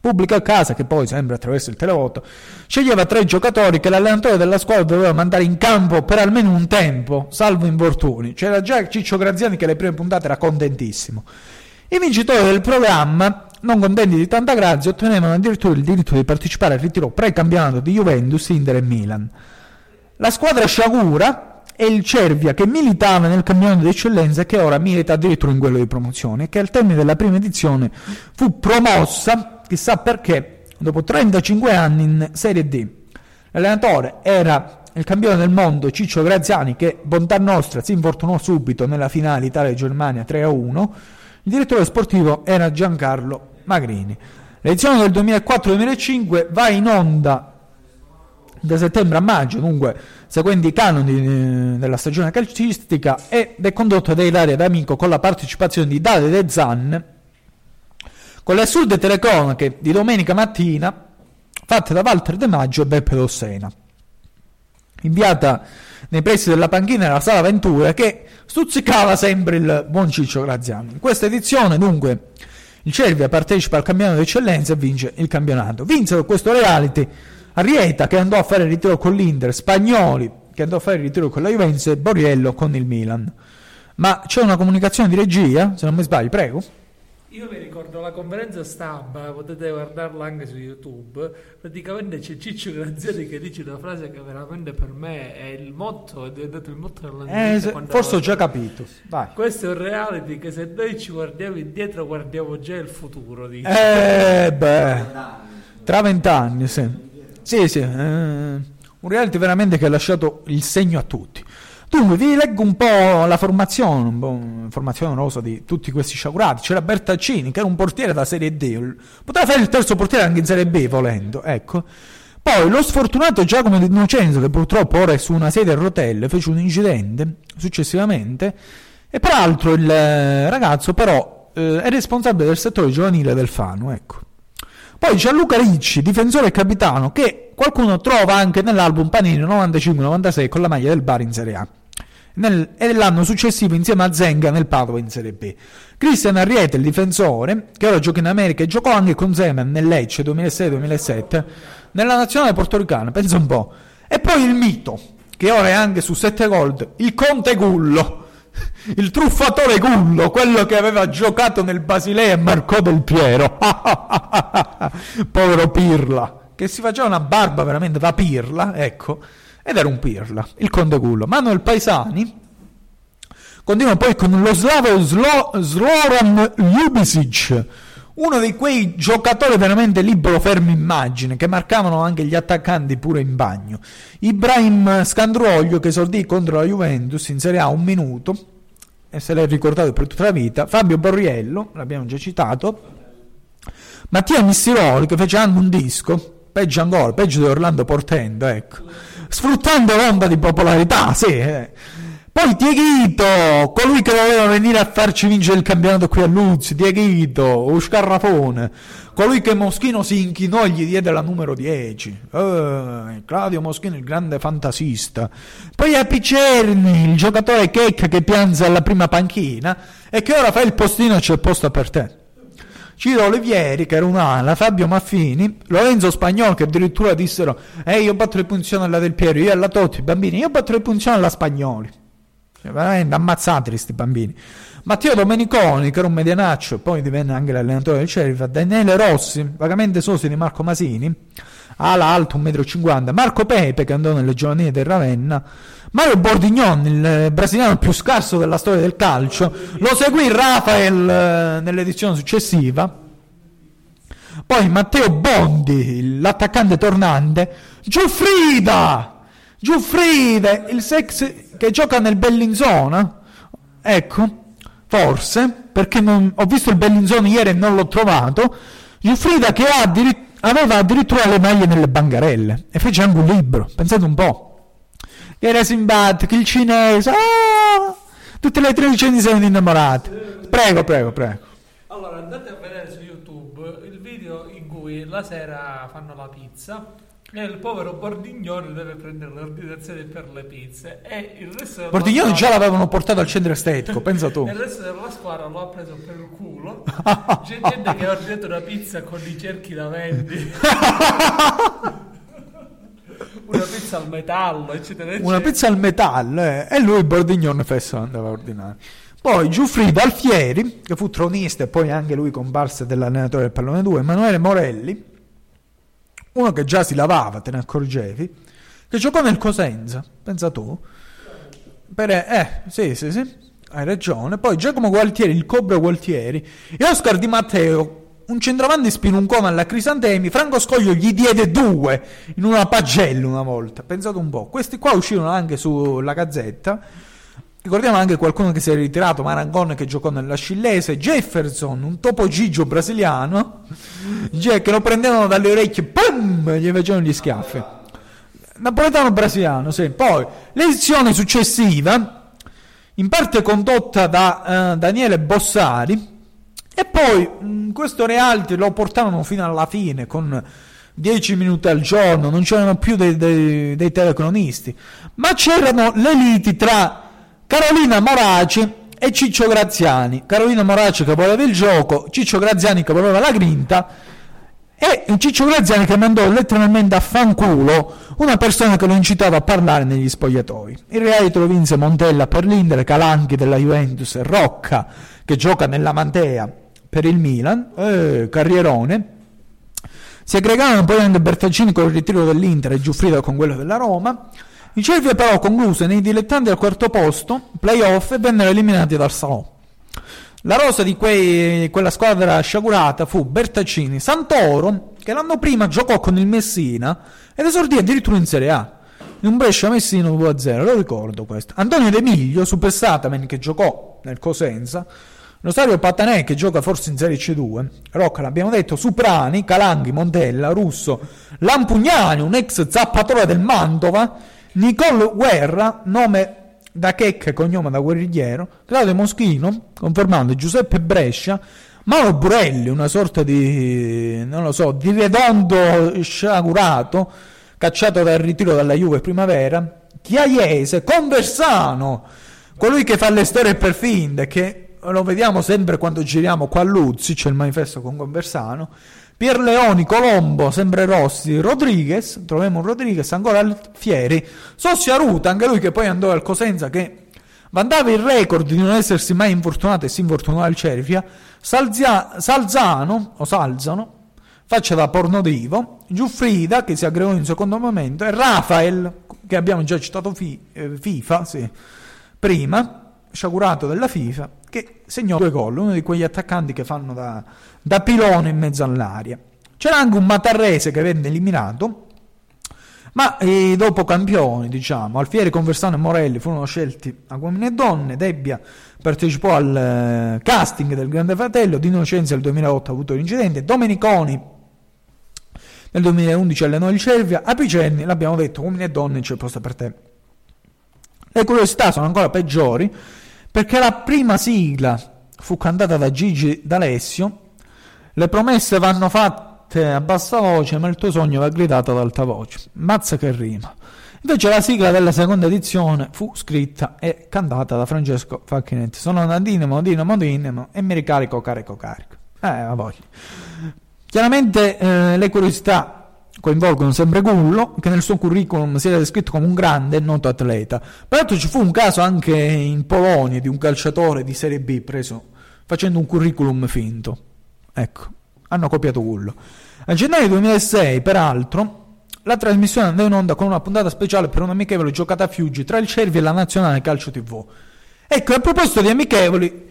Pubblica a casa, che poi sempre attraverso il televoto, sceglieva tre giocatori che l'allenatore della squadra doveva mandare in campo per almeno un tempo, salvo infortuni. C'era già Ciccio Graziani che le prime puntate era contentissimo. I vincitori del programma, non contenti di tanta grazia, ottenevano addirittura il diritto di partecipare al ritiro pre-campionato di Juventus, Inter e Milan. La squadra sciagura è il Cervia che militava nel campionato di eccellenza e che ora milita addirittura in quello di promozione, che al termine della prima edizione fu promossa, chissà perché, dopo 35 anni in Serie D. L'allenatore era il campione del mondo Ciccio Graziani che, bontà nostra, si infortunò subito nella finale Italia-Germania 3-1. Il direttore sportivo era Giancarlo Magrini. L'edizione del 2004-2005 va in onda da settembre a maggio, dunque seguendo i canoni eh, della stagione calcistica, ed è condotto da Ilaria D'Amico con la partecipazione di Dade De Zan, con le assurde telecronache di domenica mattina fatte da Walter De Maggio e Beppe Dossena. Inviata nei pressi della panchina era Sala Ventura che stuzzicava sempre il buon Ciccio Graziani. In questa edizione, dunque, il Cervia partecipa al campionato d'eccellenza e vince il campionato. Vinsero questo reality Arieta che andò a fare il ritiro con l'Inter, Spagnoli che andò a fare il ritiro con la Juventus e Borriello con il Milan. Ma c'è una comunicazione di regia, se non mi sbaglio, prego. Io mi ricordo la conferenza stampa, potete guardarla anche su YouTube. Praticamente c'è Ciccio Graziani che dice una frase che veramente per me è il motto, è diventato il motto della Eh, se- forse ho già capito. Vai. Questo è un reality che se noi ci guardiamo indietro guardiamo già il futuro, dice. Eh, beh, tra vent'anni, sì. Sì, sì, eh, un reality veramente che ha lasciato il segno a tutti. Dunque, vi leggo un po' la formazione, un po' formazione rosa di tutti questi sciagurati. C'era Bertaccini, che era un portiere da Serie D, poteva fare il terzo portiere anche in Serie B volendo, ecco. Poi lo sfortunato Giacomo Di Innocenzo, che purtroppo ora è su una sedia a rotelle, fece un incidente successivamente, e peraltro il eh, ragazzo però eh, è responsabile del settore giovanile del Fano, ecco. Poi Gianluca Ricci, difensore e capitano, che qualcuno trova anche nell'album Panini 95-96 con la maglia del Bari in Serie A. Nel- e l'anno successivo insieme a Zenga nel Padova in Serie B. Cristian Arrieta, il difensore, che ora gioca in America e giocò anche con Zeman nel Lecce 2006-2007, nella nazionale portoricana, pensa un po'. E poi il mito, che ora è anche su 7 Gold, il Conte Gullo, il truffatore Gullo, quello che aveva giocato nel Basilea e Marcò del Piero. Povero Pirla, che si faceva una barba veramente da Pirla, ecco, ed era un Pirla, il Conte Gullo. Manuel Paisani continua poi con lo slavo Slo- Sloran Ljubicic, uno di quei giocatori veramente libero fermo immagine che marcavano anche gli attaccanti pure in bagno. Ibrahim Scandroglio che esordì contro la Juventus in Serie A un minuto e se l'è ricordato per tutta la vita. Fabio Borriello, l'abbiamo già citato. Mattia Mistiroli che fece anche un disco, peggio ancora, peggio di Orlando Portendo, ecco. Sfruttando l'onda di popolarità, sì. eh. Poi Dieghito, colui che doveva venire a farci vincere il campionato qui a Luzzi, Dieghito, o Scarrafone, colui che Moschino si inchinò e gli diede la numero 10. Eh, Claudio Moschino, il grande fantasista. Poi Apicerni, il giocatore checca che piange alla prima panchina e che ora fa il postino e c'è posto per te. Ciro Olivieri, che era un'ala, Fabio Maffini, Lorenzo Spagnolo, che addirittura dissero: Eh, io batto le punizioni alla Del Piero, io alla Totti, bambini, io batto le punizioni alla Spagnoli. Cioè, veramente ammazzati questi bambini. Matteo Domeniconi, che era un medianaccio, poi divenne anche l'allenatore del Sheriff, Daniele Rossi, vagamente sosi di Marco Masini, ala alto 1,50 m, Marco Pepe, che andò nelle giovanili del Ravenna, Mario Bordignon, il eh, brasiliano più scarso della storia del calcio, lo seguì Rafael eh, nell'edizione successiva, poi Matteo Bondi, l'attaccante tornante, Giuffrida, Giuffrida, il sex che gioca nel Bellinzona, ecco, forse, perché non- ho visto il Bellinzone ieri e non l'ho trovato, Giuffrida che ha addiri- aveva addirittura le maglie nelle bancarelle e fece anche un libro, pensate un po'. Era simpatico, il cinese, ah, tutte le tredicenne sono innamorate. Prego, prego, prego. Allora andate a vedere su YouTube il video in cui la sera fanno la pizza e il povero Bordignone deve prendere le ordinazioni per le pizze e il resto della Bordignoni già squadra- l'avevano portato al centro estetico, pensa tu. e il resto della squadra lo ha preso per il culo. C'è gente che ha ordinato una pizza con i cerchi da vendi. una pizza al metallo, eccetera, eccetera. Una pizza al metallo eh, e lui Bordignon Fesso andava a ordinare. Poi Giuffrida Alfieri, che fu tronista e poi anche lui comparsa dell'allenatore del pallone 2, Emanuele Morelli, uno che già si lavava, te ne accorgevi, che giocò nel Cosenza, pensa tu. Per, eh, sì, sì, sì, hai ragione. Poi Giacomo Gualtieri, il Cobra Gualtieri, e Oscar Di Matteo, un centravanti spinuncone alla Crisantemi, Franco Scoglio gli diede due in una pagella una volta. Pensate un po'. Questi qua uscirono anche sulla Gazzetta. Ricordiamo anche qualcuno che si è ritirato, Marangone che giocò nella Scillese, Jefferson, un topo gigio brasiliano, che lo prendevano dalle orecchie, pum, gli facevano gli schiaffi. Napoletano brasiliano, sì. Poi l'edizione successiva, in parte condotta da eh, Daniele Bossari, e poi mh, questo reality lo portavano fino alla fine con 10 minuti al giorno, non c'erano più dei, dei- dei telecronisti, ma c'erano le liti tra Carolina Moraci e Ciccio Graziani. Carolina Moraci che voleva il gioco, Ciccio Graziani che voleva la grinta e Ciccio Graziani che mandò letteralmente a fanculo una persona che lo incitava a parlare negli spogliatoi. Il reality lo vinse Montella per l'Inter, Calanchi della Juventus, Rocca che gioca nella Mantea per il Milan, eh, Carrierone. Si aggregarono poi anche Bertaccini con il ritiro dell'Inter e Giuffrida con quello della Roma. I Cervi però concluse nei dilettanti al quarto posto, playoff e vennero eliminati dal Salò. La rosa di quei- quella squadra sciagurata fu Bertaccini, Santoro, che l'anno prima giocò con il Messina ed esordì addirittura in Serie A. In un Brescia Messina 2-0, lo ricordo questo. Antonio De Miglio, Super Satamen, che giocò nel Cosenza. Rosario Patanè, che gioca forse in Serie C2. Rocca, l'abbiamo detto, Suprani, Calanghi, Montella, Russo, Lampugnani, un ex zappatore del Mantova, Nicolo Guerra, nome da Checca e cognome da guerrigliero, Claudio Moschino, confermando Giuseppe Brescia, Mauro Burelli, una sorta di, non lo so, di redondo sciagurato, cacciato dal ritiro dalla Juve primavera, Chiaiese, Conversano, colui che fa le storie per finte, che lo vediamo sempre quando giriamo qua a Luzzi, c'è il manifesto con Conversano, Pierleoni, Colombo, sempre Rossi, Rodriguez, troviamo un Rodriguez, ancora Alfieri, Sossia Ruta, anche lui che poi andò al Cosenza che vantava il record di non essersi mai infortunato e si infortunò al Cervia, Salzia- Salzano, o Salzano, faccia da pornodivo, Giuffrida che si aggregò in secondo momento. E Rafael, che abbiamo già citato fi- eh, FIFA, sì, prima, sciagurato della FIFA, che segnò due gol, uno di quegli attaccanti che fanno da, da pilone in mezzo all'aria. C'era anche un Matarrese che venne eliminato, ma i dopo campioni, diciamo, Alfieri, Conversano e Morelli furono scelti a uomini e donne, Debbia partecipò al eh, casting del Grande Fratello, Di Innocenza nel 2008 ha avuto l'incidente, Domeniconi nel 2011 allenò il Cervia, Apicenni, l'abbiamo detto, uomini e donne c'è posto per te. Le curiosità sono ancora peggiori perché la prima sigla fu cantata da Gigi D'Alessio, le promesse vanno fatte a bassa voce, ma il tuo sogno va gridato ad alta voce. Mazza che rima. Invece la sigla della seconda edizione fu scritta e cantata da Francesco Facchinetti. Sono Nadinemo, Dinamo, Dinamo e mi ricarico, carico, carico. Eh, la voglia. Chiaramente eh, le curiosità coinvolgono sempre Gullo, che nel suo curriculum si era descritto come un grande e noto atleta. Peraltro ci fu un caso anche in Polonia di un calciatore di Serie B preso facendo un curriculum finto. Ecco, hanno copiato Gullo. A gennaio 2006, peraltro, la trasmissione andò in onda con una puntata speciale per un amichevole giocata a Fiuggi tra il Cervi e la Nazionale Calcio TV. Ecco, a proposito di amichevoli,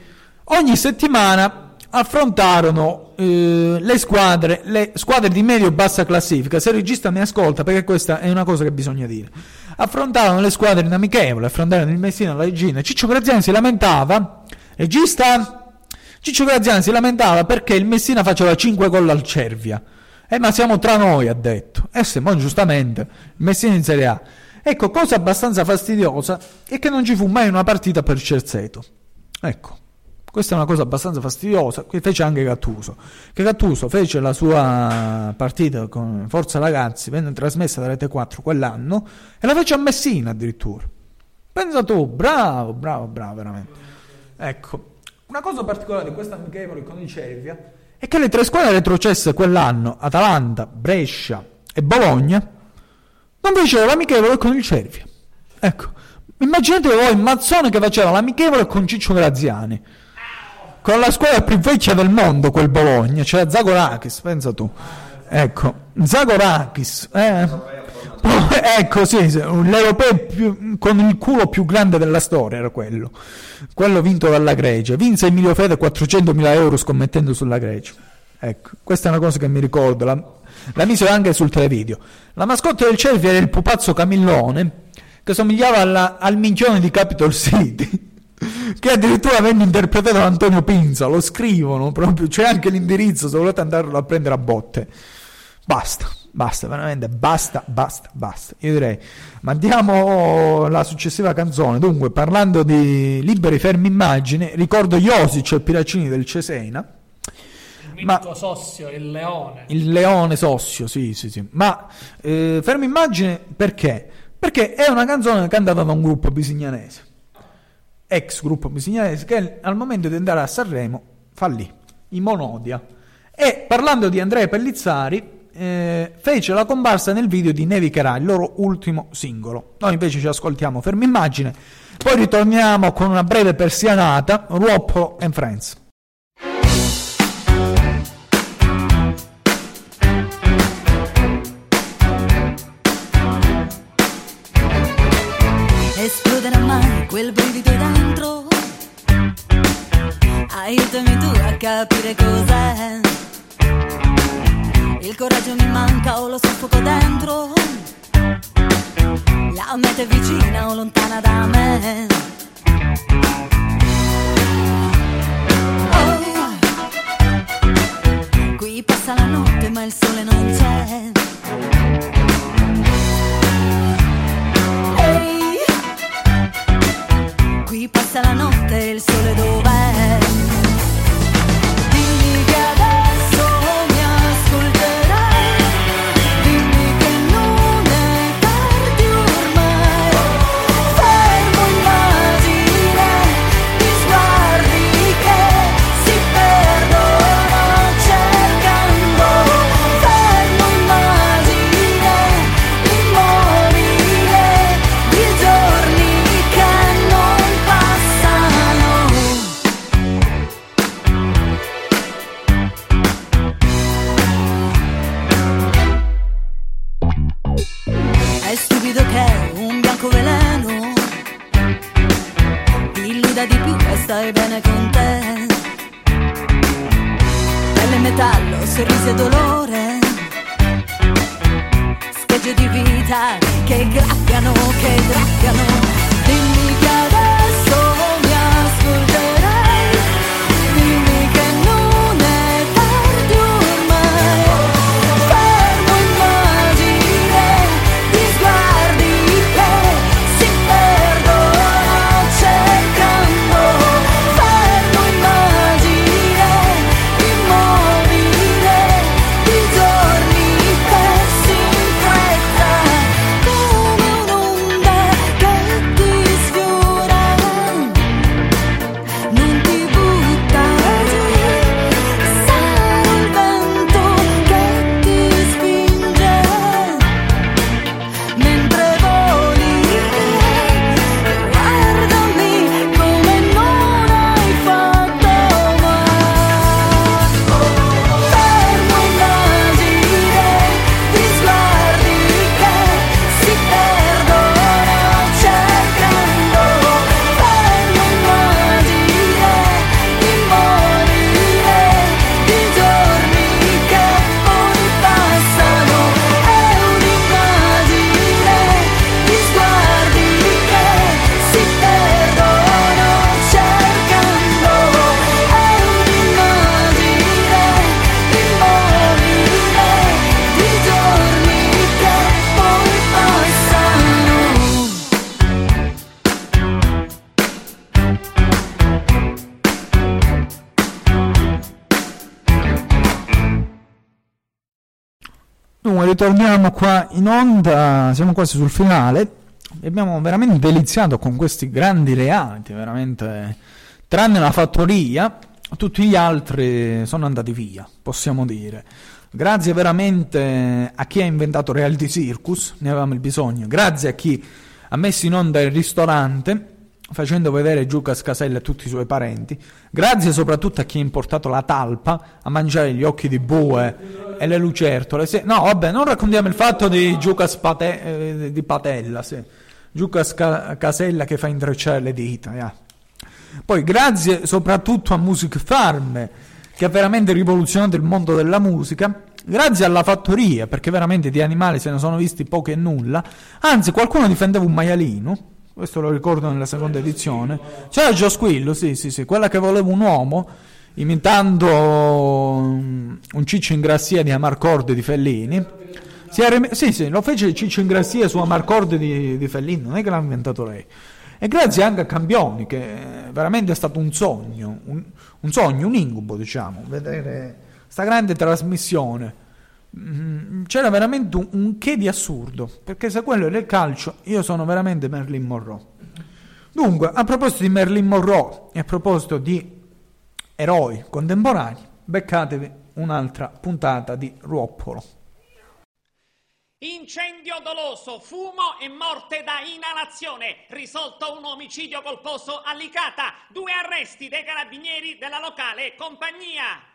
ogni settimana affrontarono eh, le squadre, le squadre di medio-bassa classifica. Se il regista mi ascolta, perché questa è una cosa che bisogna dire. Affrontarono le squadre in amichevole, affrontarono il Messina, la Regina. Ciccio Graziani si lamentava Regista? Ciccio Graziani si lamentava perché il Messina faceva 5 gol al Cervia. Eh, ma siamo tra noi, ha detto. E se, mo giustamente, il Messina in Serie A. Ecco, cosa abbastanza fastidiosa è che non ci fu mai una partita per Cerzeto. Ecco, questa è una cosa abbastanza fastidiosa. Qui fece anche Gattuso. Che Gattuso fece la sua partita con Forza Ragazzi, venne trasmessa da Rete 4 quell'anno e la fece a Messina addirittura. Pensa tu, bravo, bravo, bravo, veramente. Ecco, una cosa particolare di questa amichevole con il Cervia è che le tre squadre retrocesse quell'anno, Atalanta, Brescia e Bologna, non fecero l'amichevole con il Cervia. Ecco, immaginate voi Mazzone che faceva l'amichevole con Ciccio Graziani. Con la squadra più vecchia del mondo, quel Bologna, c'era Zagorakis, pensa tu. Ecco, Zagorakis, eh. Ecco, sì, l'europeo più- con il culo più grande della storia era quello. Quello vinto dalla Grecia. Vinse Emilio Fede 400.000 euro scommettendo sulla Grecia. Ecco, questa è una cosa che mi ricordo. La, la mise anche sul televideo. La mascotte del Cervi era il pupazzo Camillone, che somigliava alla- al minchione di Capitol City. Che addirittura venne interpretato da Antonio Pinza, lo scrivono proprio, c'è anche l'indirizzo se volete andarlo a prendere a botte. Basta, basta, veramente basta, basta, basta. Io direi, mandiamo la successiva canzone. Dunque, parlando di liberi fermi immagini, ricordo Josic e Piracini del Cesena. Il Ma- Sossio, il leone. Il leone sossio, sì, sì, sì. Ma eh, fermi immagine perché? Perché è una canzone cantata da un gruppo bisignanese, ex gruppo bisignanese, che al momento di andare a Sanremo fallì, i Monodia. E parlando di Andrea Pellizzari, eh, fece la comparsa nel video di Nevicherà, il loro ultimo singolo. Noi invece ci ascoltiamo fermi immagine, poi ritorniamo con una breve persianata, Ruoppo and Friends. esploderà mai quel brivido Aiutami tu a capire cos'è. Il coraggio mi manca o lo soffoco dentro. La meta è vicina o lontana da me. Oh, qui passa la notte ma il sole non c'è. Ehi, Qui passa la notte e il sole dov'è? Ritorniamo qua in onda, siamo quasi sul finale. Abbiamo veramente deliziato con questi grandi reati, veramente, tranne la fattoria, tutti gli altri sono andati via, possiamo dire. Grazie veramente a chi ha inventato Reality Circus, ne avevamo il bisogno. Grazie a chi ha messo in onda il ristorante, facendo vedere Giuca Scasella e tutti i suoi parenti. Grazie soprattutto a chi ha importato la talpa a mangiare gli occhi di bue e le lucertole. Sì, no, vabbè, non raccontiamo il fatto di Giuca Spate- eh, di Patella, sì. Giuca Sca- Casella che fa intrecciare le dita. yeah. Poi grazie soprattutto a Music Farm che ha veramente rivoluzionato il mondo della musica. Grazie alla fattoria, perché veramente di animali se ne sono visti pochi e nulla. Anzi, qualcuno difendeva un maialino. Questo lo ricordo nella seconda edizione. C'era Gio Squillo, sì, sì, sì, quella che voleva un uomo, imitando um, un Ciccio in Grassia di Amarcord di Fellini. Rem- sì, sì, lo fece Ciccio in Grassia su Amarcord di, di Fellini, non è che l'ha inventato lei. E grazie anche a Campioni, che veramente è stato un sogno, un, un sogno, un incubo, diciamo, vedere questa grande trasmissione. Mm, C'era veramente un, un che di assurdo, perché se quello era il calcio, io sono veramente Merlin Monroe. Dunque, a proposito di Merlin Monroe e a proposito di eroi contemporanei, beccatevi un'altra puntata di Ruoppolo. Incendio doloso, fumo e morte da inalazione. Risolto un omicidio colposo a Licata. Due arresti dei carabinieri della locale compagnia.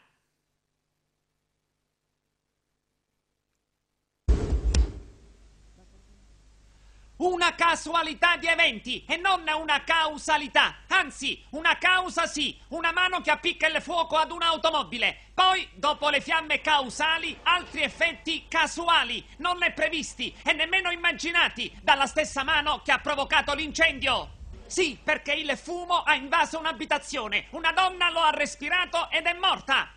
Una casualità di eventi e non una causalità. Anzi, una causa sì, una mano che appicca il fuoco ad un'automobile. Poi, dopo le fiamme causali, altri effetti casuali, non previsti e nemmeno immaginati dalla stessa mano che ha provocato l'incendio. Sì, perché il fumo ha invaso un'abitazione, una donna lo ha respirato ed è morta.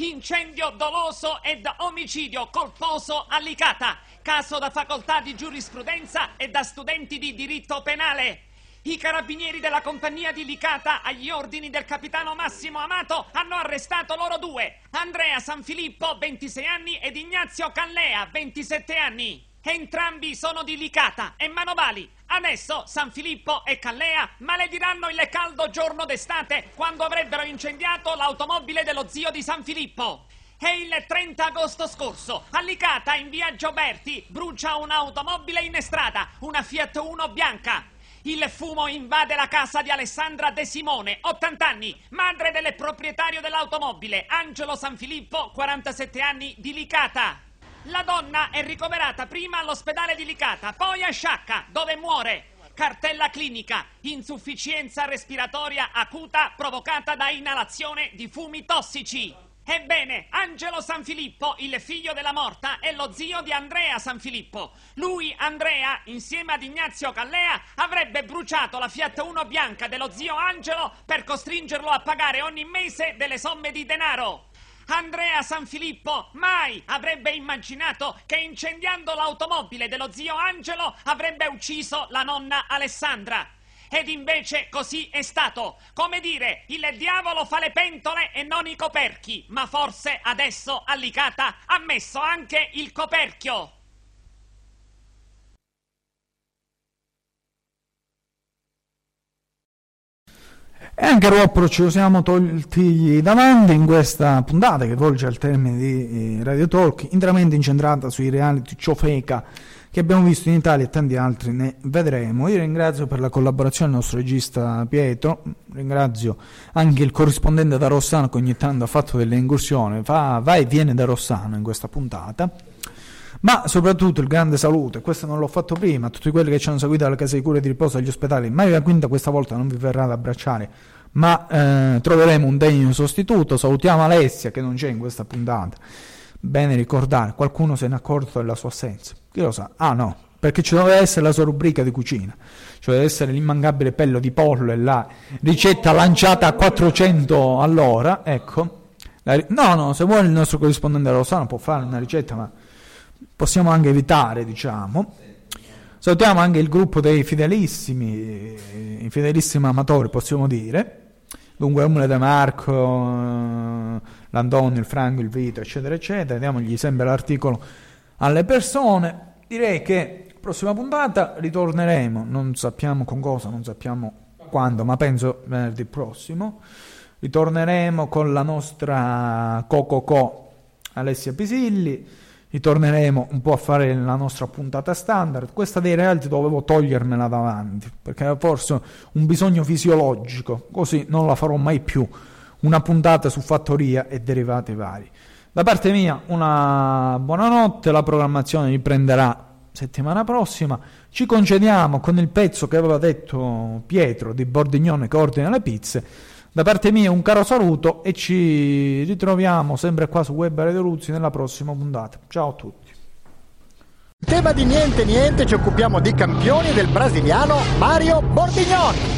Incendio doloso ed omicidio colposo a Licata. Caso da facoltà di giurisprudenza e da studenti di diritto penale. I carabinieri della compagnia di Licata, agli ordini del capitano Massimo Amato, hanno arrestato loro due: Andrea Sanfilippo, 26 anni, ed Ignazio Callea, 27 anni. Entrambi sono di Licata e manovali. Adesso San Filippo e Callea malediranno il caldo giorno d'estate quando avrebbero incendiato l'automobile dello zio di San Filippo. E il 30 agosto scorso, a Licata, in via Gioberti, brucia un'automobile in strada, una Fiat Uno bianca. Il fumo invade la casa di Alessandra De Simone, 80 anni, madre del proprietario dell'automobile, Angelo Sanfilippo, 47 anni, di Licata. La donna è ricoverata prima all'ospedale di Licata, poi a Sciacca, dove muore. Cartella clinica, insufficienza respiratoria acuta provocata da inalazione di fumi tossici. Ebbene, Angelo Sanfilippo, il figlio della morta, è lo zio di Andrea Sanfilippo. Lui, Andrea, insieme ad Ignazio Callea, avrebbe bruciato la Fiat Uno bianca dello zio Angelo per costringerlo a pagare ogni mese delle somme di denaro. Andrea Sanfilippo mai avrebbe immaginato che incendiando l'automobile dello zio Angelo avrebbe ucciso la nonna Alessandra. Ed invece così è stato. Come dire, il diavolo fa le pentole e non i coperchi, ma forse adesso a Licata ha messo anche il coperchio. E anche ce lo siamo tolti davanti in questa puntata che volge al termine di eh, Radio Talk, interamente incentrata sui reality ciofeca che abbiamo visto in Italia e tanti altri ne vedremo. Io ringrazio per la collaborazione il nostro regista Pietro, ringrazio anche il corrispondente da Rossano che ogni tanto ha fatto delle incursioni, va, va e viene da Rossano in questa puntata. Ma soprattutto il grande saluto, e questo non l'ho fatto prima, a tutti quelli che ci hanno seguito alle case di cura e di riposo agli ospedali. Mario Quinta questa volta non vi verrà ad abbracciare, ma eh, troveremo un degno sostituto. Salutiamo Alessia che non c'è in questa puntata. Bene ricordare, qualcuno se ne è accorto della sua assenza. Chi lo sa? Ah no, perché ci doveva essere la sua rubrica di cucina, cioè deve essere l'immancabile pello di pollo e la ricetta lanciata a 400 all'ora. Ecco, no, no, se vuole il nostro corrispondente Rosano può fare una ricetta, ma possiamo anche evitare, diciamo. Salutiamo anche il gruppo dei fidelissimi, eh, fidelissimi amatori, possiamo dire. Dunque, Umile De Marco, eh, l'Antonio, il Franco, il Vito, eccetera, eccetera. Diamogli sempre l'articolo alle persone. Direi che prossima puntata ritorneremo, non sappiamo con cosa, non sappiamo quando, ma penso venerdì prossimo. Ritorneremo con la nostra Coco Alessia Pisilli. Ritorneremo un po' a fare la nostra puntata standard. Questa dei reality dovevo togliermela davanti perché era forse un bisogno fisiologico, così non la farò mai più. Una puntata su fattoria e derivati vari. Da parte mia, una buonanotte. La programmazione riprenderà settimana prossima. Ci concediamo con il pezzo che aveva detto Pietro di Bordignone che ordina le pizze. Da parte mia un caro saluto e ci ritroviamo sempre qua su Web Radio Luzzi nella prossima puntata. Ciao a tutti. Tema di niente niente ci occupiamo di campioni del brasiliano Mario Bordignoni.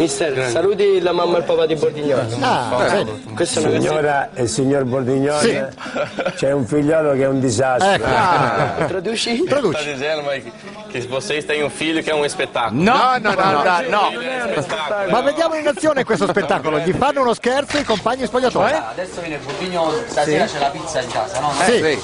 Mister, saluti la mamma e il papà di Bordignoni. Ah, è una Signora e signor Bordignone, Sì. c'è un figliolo che è un disastro. Ecco. canzone. Traduci? Traduci. dizendo, mas que vocês têm um filho que é um espetáculo. No, no, no, no, no. Ma vediamo in azione questo spettacolo. Gli fanno uno scherzo i compagni spogliatori. Adesso viene il Bordignone, stasera c'è la pizza in casa, no? Sì.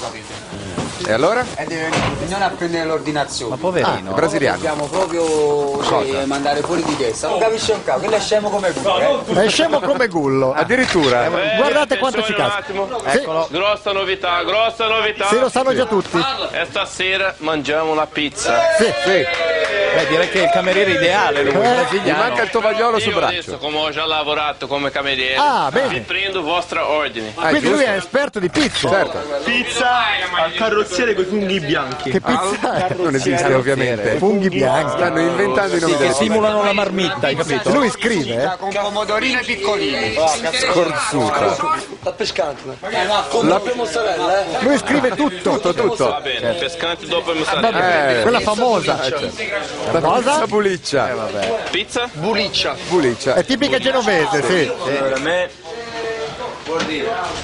E allora? E deve venire il a prendere l'ordinazione. Ma Poverino. brasiliano. Dobbiamo proprio cioè, mandare fuori di testa. Non capisce un capo, quello è scemo come pure. È scemo come Gullo. Addirittura. Guardate quanto ci casa. Sì, Grossa novità, grossa novità. sì, lo sanno già tutti. Esta sera mangiamo la pizza. Sì. Sì. Beh, direi che è il cameriere ideale, lui, Eh. Brasiliano. manca il tovagliolo sul Io adesso, braccio. come ho già lavorato come cameriere, Ah, bene. vi prendo vostra ordine. Ah, Quindi lui giusto. è esperto di pizza. Certo. Pizza al carrozziere con i funghi bianchi. Che pizza è? Non esiste ovviamente. Funghi bianchi. Stanno inventando i nomi Che delle simulano la marmitta, hai capito? Lui scrive, eh? Con pomodorino piccolini. Corsuta. Sta pescante. Con La- doppio mozzarella, eh? Lui scrive tutto. Tutto, tutto. Va bene, pescante dopo il mozzarella. Vabbè, Eh. quella famosa. La Cosa? pizza buliccia. Pizza? Buliccia. Buliccia. È tipica genovese, sì. Per me.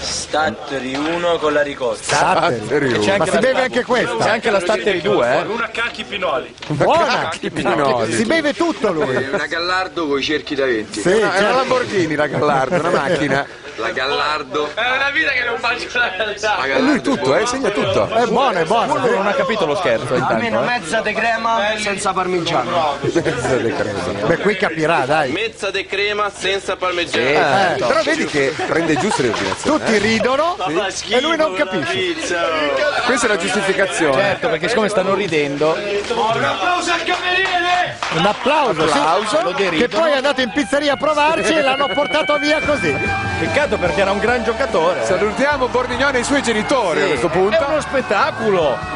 Statteri 1 con la ricotta. Satteri. C'è Ma si beve anche questa. C'è anche la Statteri 2, eh? Una cacchi pinoli. Buona. Pinoli. Si beve tutto lui. Una Gallardo con i cerchi da 20. Sì, È una certo. Lamborghini la Gallardo, una macchina. La Gallardo. È una vita che non faccio la E lui tutto, eh, segna tutto. È buono, è buono. Quello non ha capito lo scherzo intanto, eh? mezza di crema senza parmigiano. Mezza di crema. Beh, qui capirà, dai. Mezza di crema senza parmigiano. Eh, però vedi che prende giusto le ordinazioni. Tutti ridono e lui non capisce. Questa è la giustificazione. Certo, perché siccome stanno ridendo, Un applauso al cameriere! Un applauso, sì. lo Che poi è andato in pizzeria a provarci e l'hanno portato via così. Peccato perché era un gran giocatore. Salutiamo Bordignone e i suoi genitori a questo punto. È uno spettacolo.